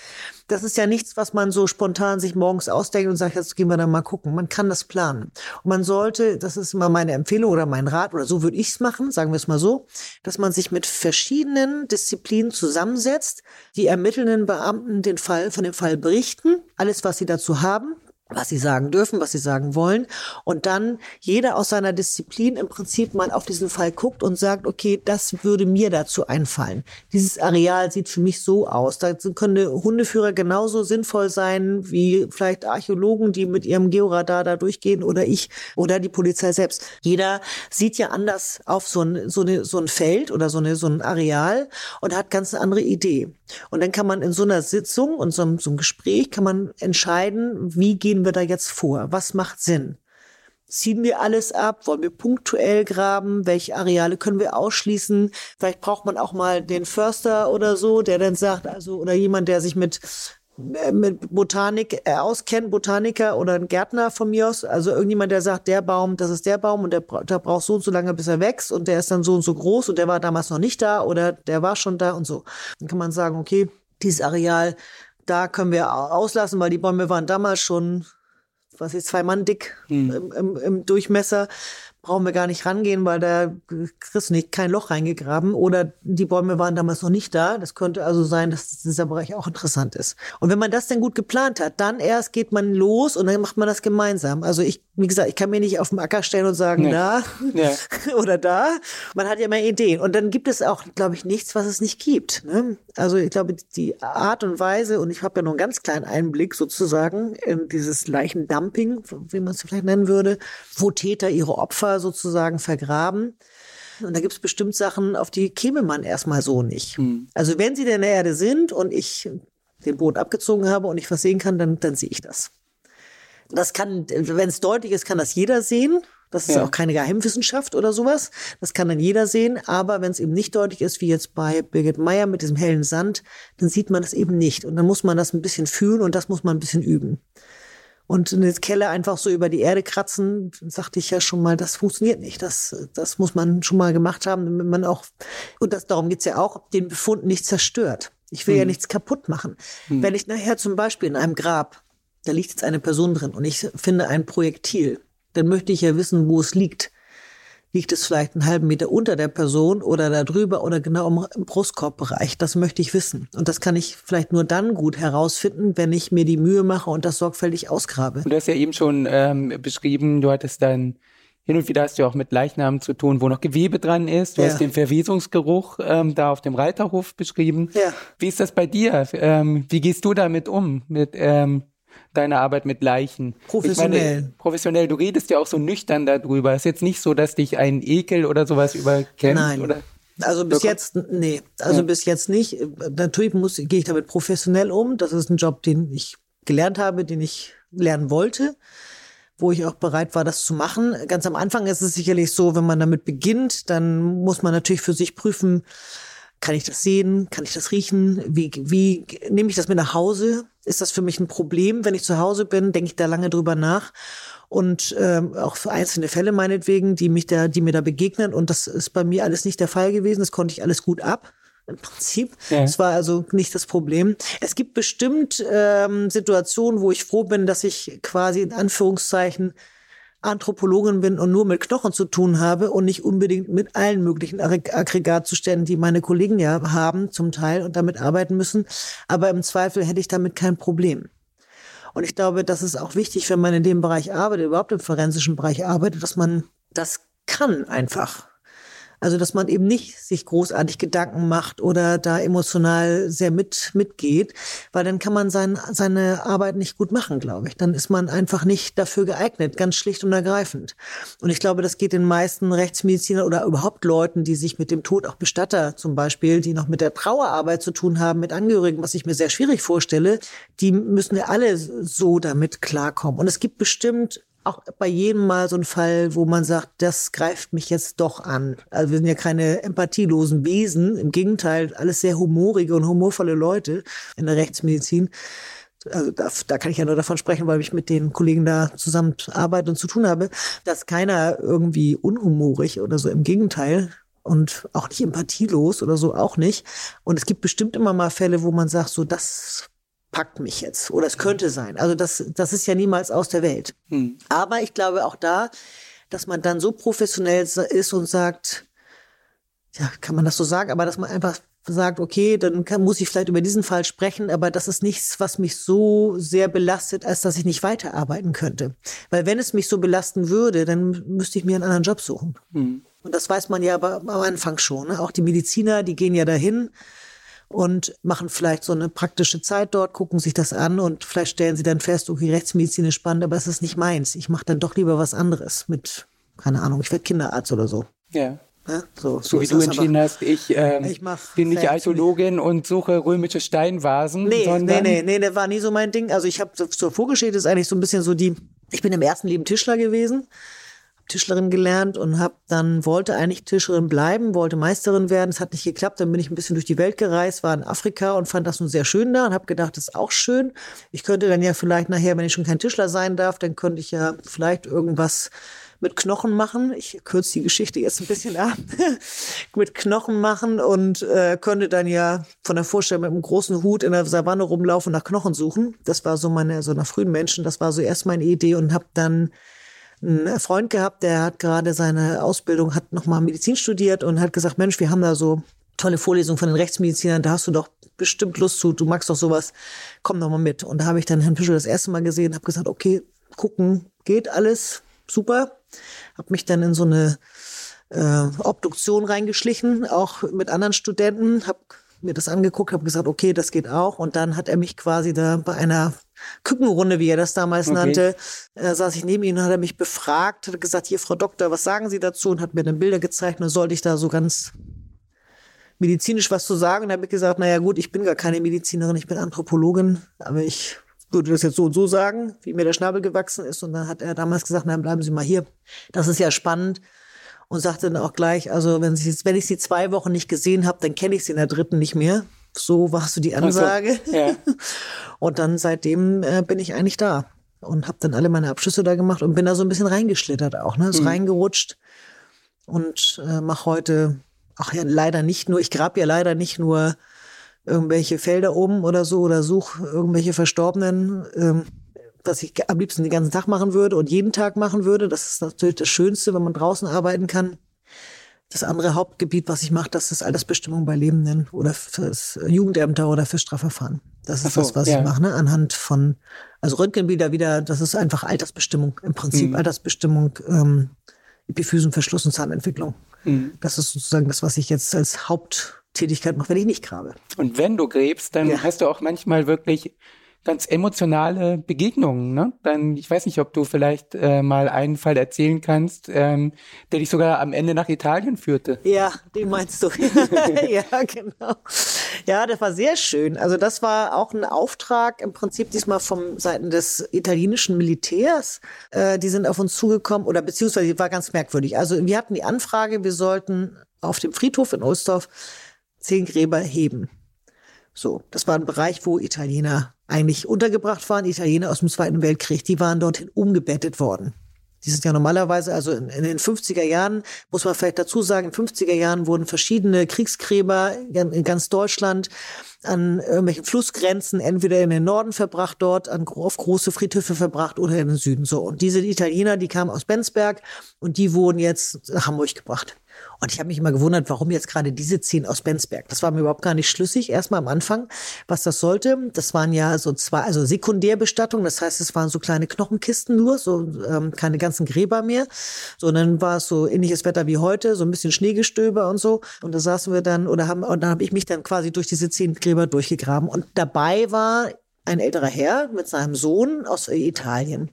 das ist ja nichts, was man so spontan sich morgens ausdenkt und sagt, jetzt gehen wir da mal gucken. Man kann das planen. Und man sollte, das ist immer meine Empfehlung oder mein Rat, oder so würde ich es machen, sagen wir es mal so, dass man sich mit verschiedenen Disziplinen zusammensetzt, die ermittelnden Beamten den Fall, von dem Fall berichten, alles, was sie dazu haben, was sie sagen dürfen, was sie sagen wollen. Und dann jeder aus seiner Disziplin im Prinzip mal auf diesen Fall guckt und sagt, okay, das würde mir dazu einfallen. Dieses Areal sieht für mich so aus. Da können Hundeführer genauso sinnvoll sein wie vielleicht Archäologen, die mit ihrem Georadar da durchgehen oder ich oder die Polizei selbst. Jeder sieht ja anders auf so ein, so, eine, so ein Feld oder so, eine, so ein Areal und hat ganz eine andere Idee. Und dann kann man in so einer Sitzung und so, so einem Gespräch kann man entscheiden, wie gehen wir da jetzt vor? Was macht Sinn? ziehen wir alles ab? Wollen wir punktuell graben? Welche Areale können wir ausschließen? Vielleicht braucht man auch mal den Förster oder so, der dann sagt, also, oder jemand, der sich mit mit Botanik äh, auskennt, Botaniker oder ein Gärtner von mir aus, also irgendjemand, der sagt, der Baum, das ist der Baum und der, der braucht so und so lange, bis er wächst und der ist dann so und so groß und der war damals noch nicht da oder der war schon da und so. Dann kann man sagen, okay, dieses Areal, da können wir auslassen, weil die Bäume waren damals schon was ist zwei Mann dick hm. im, im, im Durchmesser brauchen wir gar nicht rangehen, weil da kriegst du nicht kein Loch reingegraben oder die Bäume waren damals noch nicht da. Das könnte also sein, dass dieser Bereich auch interessant ist. Und wenn man das dann gut geplant hat, dann erst geht man los und dann macht man das gemeinsam. Also ich, wie gesagt, ich kann mir nicht auf den Acker stellen und sagen, nee. da ja. oder da. Man hat ja immer Ideen. Und dann gibt es auch, glaube ich, nichts, was es nicht gibt. Ne? Also ich glaube, die Art und Weise, und ich habe ja nur einen ganz kleinen Einblick sozusagen in dieses Leichendumping, wie man es vielleicht nennen würde, wo Täter ihre Opfer sozusagen vergraben. Und da gibt es bestimmt Sachen, auf die käme man erstmal so nicht. Mhm. Also wenn sie in der Erde sind und ich den Boden abgezogen habe und ich was sehen kann, dann, dann sehe ich das. Das kann, wenn es deutlich ist, kann das jeder sehen. Das ist ja. auch keine Geheimwissenschaft oder sowas. Das kann dann jeder sehen. Aber wenn es eben nicht deutlich ist, wie jetzt bei Birgit Meyer mit diesem hellen Sand, dann sieht man das eben nicht. Und dann muss man das ein bisschen fühlen und das muss man ein bisschen üben. Und eine Kelle einfach so über die Erde kratzen, sagte ich ja schon mal, das funktioniert nicht. Das, das muss man schon mal gemacht haben, damit man auch, und das, darum geht's ja auch, den Befund nicht zerstört. Ich will hm. ja nichts kaputt machen. Hm. Wenn ich nachher zum Beispiel in einem Grab, da liegt jetzt eine Person drin und ich finde ein Projektil, dann möchte ich ja wissen, wo es liegt liegt es vielleicht einen halben Meter unter der Person oder da drüber oder genau im Brustkorbbereich. Das möchte ich wissen. Und das kann ich vielleicht nur dann gut herausfinden, wenn ich mir die Mühe mache und das sorgfältig ausgrabe. Du hast ja eben schon ähm, beschrieben, du hattest dann hin und wieder hast du auch mit Leichnamen zu tun, wo noch Gewebe dran ist. Du ja. hast den Verwesungsgeruch ähm, da auf dem Reiterhof beschrieben. Ja. Wie ist das bei dir? Ähm, wie gehst du damit um? Mit ähm, deine Arbeit mit Leichen. Professionell. Meine, professionell. Du redest ja auch so nüchtern darüber. Es ist jetzt nicht so, dass dich ein Ekel oder sowas überkennt. Nein. Oder? Also bis jetzt, nee, also ja. bis jetzt nicht. Natürlich muss, gehe ich damit professionell um. Das ist ein Job, den ich gelernt habe, den ich lernen wollte, wo ich auch bereit war, das zu machen. Ganz am Anfang ist es sicherlich so, wenn man damit beginnt, dann muss man natürlich für sich prüfen, kann ich das sehen? Kann ich das riechen? Wie, wie nehme ich das mit nach Hause? Ist das für mich ein Problem? Wenn ich zu Hause bin, denke ich da lange drüber nach. Und ähm, auch für einzelne Fälle meinetwegen, die mich da, die mir da begegnen. Und das ist bei mir alles nicht der Fall gewesen. Das konnte ich alles gut ab im Prinzip. Ja. Das war also nicht das Problem. Es gibt bestimmt ähm, Situationen, wo ich froh bin, dass ich quasi in Anführungszeichen Anthropologin bin und nur mit Knochen zu tun habe und nicht unbedingt mit allen möglichen Aggregatzuständen, die meine Kollegen ja haben zum Teil und damit arbeiten müssen. Aber im Zweifel hätte ich damit kein Problem. Und ich glaube, das ist auch wichtig, wenn man in dem Bereich arbeitet, überhaupt im forensischen Bereich arbeitet, dass man das kann einfach. Also, dass man eben nicht sich großartig Gedanken macht oder da emotional sehr mit, mitgeht, weil dann kann man sein, seine Arbeit nicht gut machen, glaube ich. Dann ist man einfach nicht dafür geeignet, ganz schlicht und ergreifend. Und ich glaube, das geht den meisten Rechtsmedizinern oder überhaupt Leuten, die sich mit dem Tod, auch Bestatter zum Beispiel, die noch mit der Trauerarbeit zu tun haben, mit Angehörigen, was ich mir sehr schwierig vorstelle, die müssen ja alle so damit klarkommen. Und es gibt bestimmt auch bei jedem Mal so ein Fall, wo man sagt, das greift mich jetzt doch an. Also wir sind ja keine empathielosen Wesen, im Gegenteil, alles sehr humorige und humorvolle Leute in der Rechtsmedizin. Also da, da kann ich ja nur davon sprechen, weil ich mit den Kollegen da zusammen arbeite und zu tun habe, dass keiner irgendwie unhumorig oder so, im Gegenteil, und auch nicht empathielos oder so auch nicht. Und es gibt bestimmt immer mal Fälle, wo man sagt, so das packt mich jetzt oder es könnte sein. Also das, das ist ja niemals aus der Welt. Hm. Aber ich glaube auch da, dass man dann so professionell ist und sagt, ja, kann man das so sagen, aber dass man einfach sagt, okay, dann kann, muss ich vielleicht über diesen Fall sprechen, aber das ist nichts, was mich so sehr belastet, als dass ich nicht weiterarbeiten könnte. Weil wenn es mich so belasten würde, dann müsste ich mir einen anderen Job suchen. Hm. Und das weiß man ja aber am Anfang schon. Ne? Auch die Mediziner, die gehen ja dahin und machen vielleicht so eine praktische Zeit dort, gucken sich das an und vielleicht stellen sie dann fest, okay, Rechtsmedizin ist spannend, aber es ist nicht meins. Ich mache dann doch lieber was anderes mit, keine Ahnung, ich werde Kinderarzt oder so. Ja. Ja, so, so, so wie du entschieden aber, hast, ich, ähm, ich bin nicht Archäologin und suche römische Steinvasen. Nee, nee, nee, nee, das war nie so mein Ding. Also ich habe zur Vorgeschichte ist eigentlich so ein bisschen so die, ich bin im ersten Leben Tischler gewesen, Tischlerin gelernt und habe dann wollte eigentlich Tischlerin bleiben, wollte Meisterin werden. Es hat nicht geklappt. Dann bin ich ein bisschen durch die Welt gereist, war in Afrika und fand das nun sehr schön da und habe gedacht, das ist auch schön. Ich könnte dann ja vielleicht nachher, wenn ich schon kein Tischler sein darf, dann könnte ich ja vielleicht irgendwas mit Knochen machen. Ich kürze die Geschichte jetzt ein bisschen ab. mit Knochen machen und äh, könnte dann ja von der Vorstellung mit einem großen Hut in der Savanne rumlaufen und nach Knochen suchen. Das war so meine, so nach frühen Menschen, das war so erst meine Idee und habe dann einen Freund gehabt, der hat gerade seine Ausbildung, hat nochmal Medizin studiert und hat gesagt, Mensch, wir haben da so tolle Vorlesungen von den Rechtsmedizinern, da hast du doch bestimmt Lust zu, du magst doch sowas, komm doch mal mit. Und da habe ich dann Herrn Pischel das erste Mal gesehen, habe gesagt, okay, gucken, geht alles, super. Habe mich dann in so eine äh, Obduktion reingeschlichen, auch mit anderen Studenten, habe mir das angeguckt, habe gesagt, okay, das geht auch. Und dann hat er mich quasi da bei einer Kückenrunde, wie er das damals okay. nannte, äh, saß ich neben ihm und hat er mich befragt, hat gesagt, hier, Frau Doktor, was sagen Sie dazu? Und hat mir dann Bilder gezeigt und dann sollte ich da so ganz medizinisch was zu sagen. Und habe ich gesagt, naja gut, ich bin gar keine Medizinerin, ich bin Anthropologin, aber ich würde das jetzt so und so sagen, wie mir der Schnabel gewachsen ist. Und dann hat er damals gesagt, na, bleiben Sie mal hier. Das ist ja spannend. Und sagte dann auch gleich, also wenn, Sie, wenn ich Sie zwei Wochen nicht gesehen habe, dann kenne ich Sie in der dritten nicht mehr. So war so die Ansage. So, ja. Und dann seitdem äh, bin ich eigentlich da und habe dann alle meine Abschlüsse da gemacht und bin da so ein bisschen reingeschlittert auch, ne, ist mhm. reingerutscht und äh, mache heute, ach ja, leider nicht nur, ich grab ja leider nicht nur irgendwelche Felder oben oder so oder suche irgendwelche Verstorbenen, ähm, was ich am liebsten den ganzen Tag machen würde und jeden Tag machen würde. Das ist natürlich das Schönste, wenn man draußen arbeiten kann. Das andere Hauptgebiet, was ich mache, das ist Altersbestimmung bei Lebenden oder fürs Jugendämter oder fürs Strafverfahren. Das ist so, das, was ja. ich mache, ne? anhand von, also Röntgenbilder wieder, das ist einfach Altersbestimmung, im Prinzip mhm. Altersbestimmung, ähm, Epiphysenverschluss und Zahnentwicklung. Mhm. Das ist sozusagen das, was ich jetzt als Haupttätigkeit mache, wenn ich nicht grabe. Und wenn du gräbst, dann ja. hast du auch manchmal wirklich ganz emotionale Begegnungen. Ne? Dann, ich weiß nicht, ob du vielleicht äh, mal einen Fall erzählen kannst, ähm, der dich sogar am Ende nach Italien führte. Ja, den meinst du. ja, genau. Ja, das war sehr schön. Also das war auch ein Auftrag im Prinzip diesmal vom Seiten des italienischen Militärs. Äh, die sind auf uns zugekommen oder beziehungsweise war ganz merkwürdig. Also wir hatten die Anfrage, wir sollten auf dem Friedhof in Oelsdorf zehn Gräber heben. So, das war ein Bereich, wo Italiener eigentlich untergebracht waren, Italiener aus dem Zweiten Weltkrieg, die waren dorthin umgebettet worden. Die sind ja normalerweise, also in, in, den 50er Jahren, muss man vielleicht dazu sagen, in den 50er Jahren wurden verschiedene Kriegsgräber in ganz Deutschland an irgendwelchen Flussgrenzen entweder in den Norden verbracht, dort an, auf große Friedhöfe verbracht oder in den Süden. So. Und diese Italiener, die kamen aus Bensberg und die wurden jetzt nach Hamburg gebracht. Und ich habe mich immer gewundert, warum jetzt gerade diese zehn aus Bensberg. Das war mir überhaupt gar nicht schlüssig, erstmal am Anfang, was das sollte. Das waren ja so zwei, also Sekundärbestattungen, das heißt, es waren so kleine Knochenkisten nur, so ähm, keine ganzen Gräber mehr, sondern war es so ähnliches Wetter wie heute, so ein bisschen Schneegestöber und so. Und da saßen wir dann, oder haben, und dann habe ich mich dann quasi durch diese zehn Gräber durchgegraben. Und dabei war ein älterer Herr mit seinem Sohn aus Italien.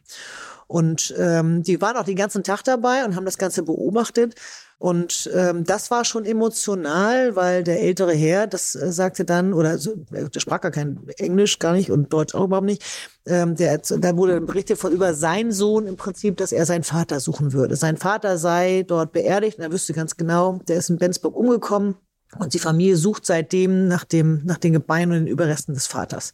Und ähm, die waren auch den ganzen Tag dabei und haben das Ganze beobachtet. Und ähm, das war schon emotional, weil der ältere Herr, das äh, sagte dann, oder so, der sprach gar kein Englisch, gar nicht und Deutsch auch überhaupt nicht. Ähm, der, da wurde berichtet von über seinen Sohn im Prinzip, dass er seinen Vater suchen würde. Sein Vater sei dort beerdigt und er wüsste ganz genau, der ist in Bensburg umgekommen. Und die Familie sucht seitdem nach, dem, nach den Gebeinen und den Überresten des Vaters.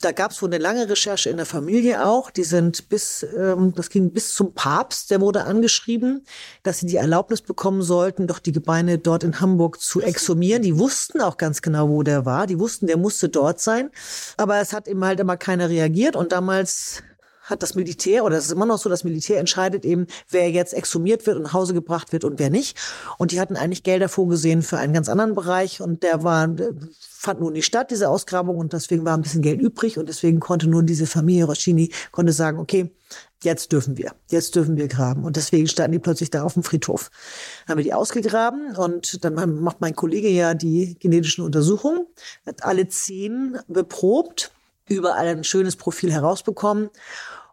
Da gab es wohl eine lange Recherche in der Familie auch. Die sind bis, ähm, das ging bis zum Papst, der wurde angeschrieben, dass sie die Erlaubnis bekommen sollten, doch die Gebeine dort in Hamburg zu exhumieren. Die wussten auch ganz genau, wo der war. Die wussten, der musste dort sein. Aber es hat eben halt immer keiner reagiert. Und damals hat das Militär, oder es ist immer noch so, das Militär entscheidet eben, wer jetzt exhumiert wird und nach Hause gebracht wird und wer nicht. Und die hatten eigentlich Gelder vorgesehen für einen ganz anderen Bereich und der war, fand nun nicht statt, diese Ausgrabung, und deswegen war ein bisschen Geld übrig und deswegen konnte nur diese Familie Roschini konnte sagen, okay, jetzt dürfen wir, jetzt dürfen wir graben. Und deswegen standen die plötzlich da auf dem Friedhof. Dann haben wir die ausgegraben und dann macht mein Kollege ja die genetischen Untersuchungen, hat alle zehn beprobt, überall ein schönes Profil herausbekommen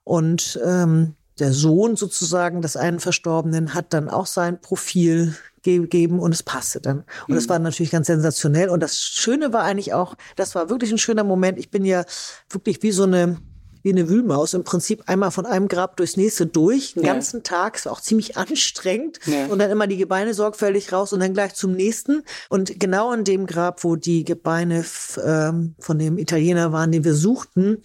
und ähm, der Sohn sozusagen des einen Verstorbenen hat dann auch sein Profil gegeben und es passte dann. Und mhm. das war natürlich ganz sensationell. Und das Schöne war eigentlich auch, das war wirklich ein schöner Moment. Ich bin ja wirklich wie so eine wie eine Wühlmaus im Prinzip einmal von einem Grab durchs nächste durch, den Ja. ganzen Tag, ist auch ziemlich anstrengend Ja. und dann immer die Gebeine sorgfältig raus und dann gleich zum nächsten. Und genau in dem Grab, wo die Gebeine ähm, von dem Italiener waren, den wir suchten,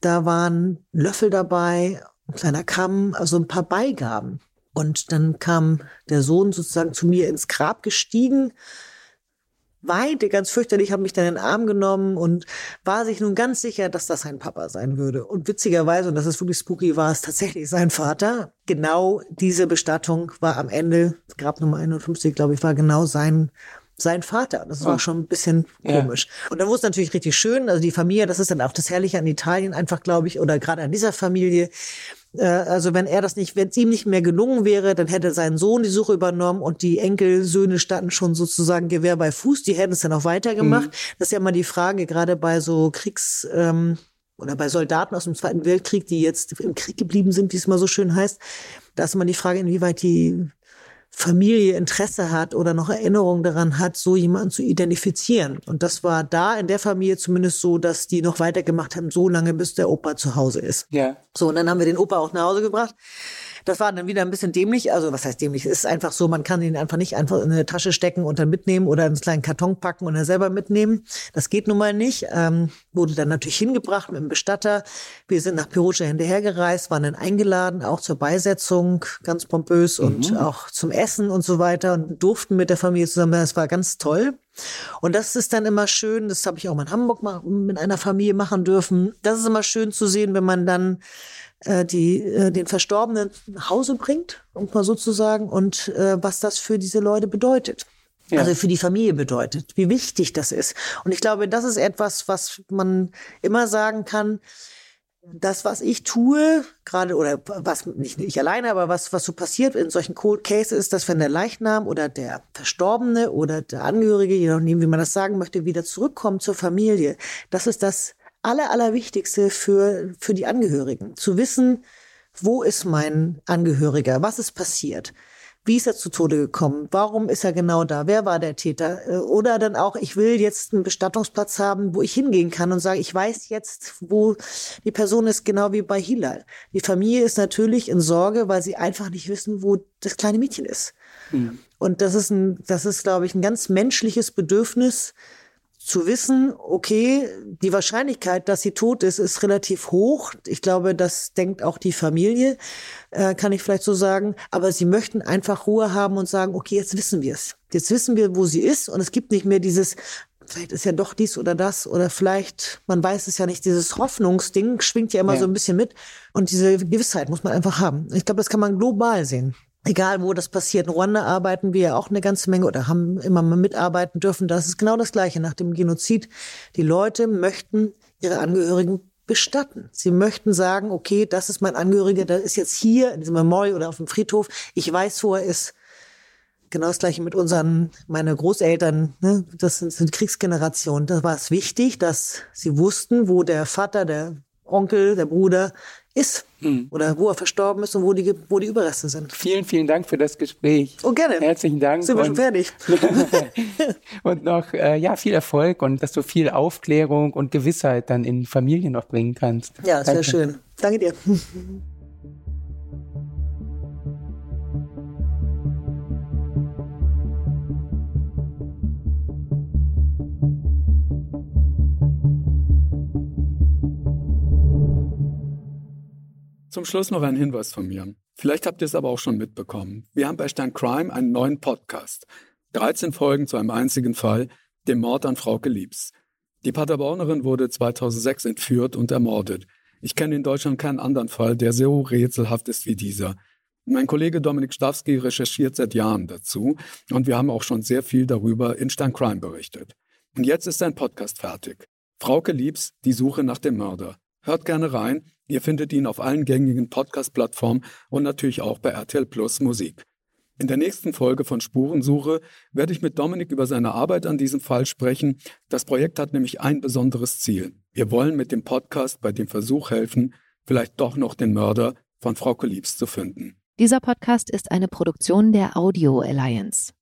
da waren Löffel dabei, ein kleiner Kamm, also ein paar Beigaben. Und dann kam der Sohn sozusagen zu mir ins Grab gestiegen, weinte ganz fürchterlich, hat mich dann in den Arm genommen und war sich nun ganz sicher, dass das sein Papa sein würde. Und witzigerweise, und das ist wirklich spooky, war es tatsächlich sein Vater. Genau diese Bestattung war am Ende, Grab Nummer 51, glaube ich, war genau sein sein Vater. Das war Oh. schon ein bisschen Ja. komisch. Und dann wurde es natürlich richtig schön. Also die Familie, das ist dann auch das Herrliche an Italien einfach, glaube ich, oder gerade an dieser Familie. Äh, Also wenn er das nicht, wenn es ihm nicht mehr gelungen wäre, dann hätte sein Sohn die Suche übernommen und die Enkelsöhne standen schon sozusagen Gewehr bei Fuß. Die hätten es dann auch weitergemacht. Das ist ja immer die Frage, gerade bei so Kriegs ähm, oder bei Soldaten aus dem Zweiten Weltkrieg, die jetzt im Krieg geblieben sind, wie es mal so schön heißt. Da ist immer die Frage, inwieweit die Familie Interesse hat oder noch Erinnerung daran hat, so jemanden zu identifizieren. Und das war da in der Familie zumindest so, dass die noch weitergemacht haben, so lange bis der Opa zu Hause ist. Ja. So, und dann haben wir den Opa auch nach Hause gebracht. Das war dann wieder ein bisschen dämlich. Also, was heißt dämlich? Es ist einfach so, man kann ihn einfach nicht einfach in eine Tasche stecken und dann mitnehmen oder in einen kleinen Karton packen und dann selber mitnehmen. Das geht nun mal nicht. Ähm, wurde dann natürlich hingebracht mit dem Bestatter. Wir sind nach Perugia hinterhergereist, waren dann eingeladen, auch zur Beisetzung, ganz pompös und auch zum Essen und so weiter und durften mit der Familie zusammen. Das war ganz toll. Und das ist dann immer schön, das habe ich auch mal in Hamburg mal mit einer Familie machen dürfen. Das ist immer schön zu sehen, wenn man dann äh, die, äh, den Verstorbenen nach Hause bringt, um mal so zu sagen, und äh, was das für diese Leute bedeutet. Ja. Also für die Familie bedeutet, wie wichtig das ist. Und ich glaube, das ist etwas, was man immer sagen kann, das, was ich tue, gerade oder was nicht ich alleine, aber was, was so passiert in solchen Cold Cases ist, dass wenn der Leichnam oder der Verstorbene oder der Angehörige, je nachdem, wie man das sagen möchte, wieder zurückkommt zur Familie, das ist das aller, allerwichtigste für, für die Angehörigen. Zu wissen, wo ist mein Angehöriger? Was ist passiert? Wie ist er zu Tode gekommen? Warum ist er genau da? Wer war der Täter? Äh, Oder dann auch, ich will jetzt einen Bestattungsplatz haben, wo ich hingehen kann und sage, ich weiß jetzt, wo die Person ist, genau wie bei Hilal. Die Familie ist natürlich in Sorge, weil sie einfach nicht wissen, wo das kleine Mädchen ist. Und das ist ein, das ist, glaube ich, ein ganz menschliches Bedürfnis, zu wissen, okay, die Wahrscheinlichkeit, dass sie tot ist, ist relativ hoch. Ich glaube, das denkt auch die Familie, äh, kann ich vielleicht so sagen. Aber sie möchten einfach Ruhe haben und sagen, okay, jetzt wissen wir es. Jetzt wissen wir, wo sie ist. Und es gibt nicht mehr dieses, vielleicht ist ja doch dies oder das. Oder vielleicht, man weiß es ja nicht, dieses Hoffnungsding schwingt ja immer Ja. so ein bisschen mit. Und diese Gewissheit muss man einfach haben. Ich glaube, das kann man global sehen. Egal, wo das passiert. In Ruanda arbeiten wir ja auch eine ganze Menge oder haben immer mal mitarbeiten dürfen. Das ist genau das Gleiche nach dem Genozid. Die Leute möchten ihre Angehörigen bestatten. Sie möchten sagen, okay, das ist mein Angehöriger, der ist jetzt hier in diesem Memorial oder auf dem Friedhof. Ich weiß, wo er ist. Genau das Gleiche mit unseren, meine Großeltern, ne? das sind, sind Kriegsgenerationen. Da war es wichtig, dass sie wussten, wo der Vater, der Onkel, der Bruder ist oder wo er verstorben ist und wo die, wo die Überreste sind. Vielen, vielen Dank für das Gespräch. Oh, gerne. Herzlichen Dank. Sind wir schon fertig? und noch äh, ja viel Erfolg und dass du viel Aufklärung und Gewissheit dann in Familien noch bringen kannst. Ja, sehr schön. Danke dir. Zum Schluss noch ein Hinweis von mir. Vielleicht habt ihr es aber auch schon mitbekommen. Wir haben bei Stern Crime einen neuen Podcast. 13 Folgen zu einem einzigen Fall, dem Mord an Frauke Liebs. Die Paderbornerin wurde 2006 entführt und ermordet. Ich kenne in Deutschland keinen anderen Fall, der so rätselhaft ist wie dieser. Mein Kollege Dominik Stawski recherchiert seit Jahren dazu und wir haben auch schon sehr viel darüber in Stern Crime berichtet. Und jetzt ist sein Podcast fertig. Frauke Liebs, die Suche nach dem Mörder. Hört gerne rein. Ihr findet ihn auf allen gängigen Podcast-Plattformen und natürlich auch bei RTL Plus Musik. In der nächsten Folge von Spurensuche werde ich mit Dominik über seine Arbeit an diesem Fall sprechen. Das Projekt hat nämlich ein besonderes Ziel. Wir wollen mit dem Podcast bei dem Versuch helfen, vielleicht doch noch den Mörder von Frauke Liebs zu finden. Dieser Podcast ist eine Produktion der Audio Alliance.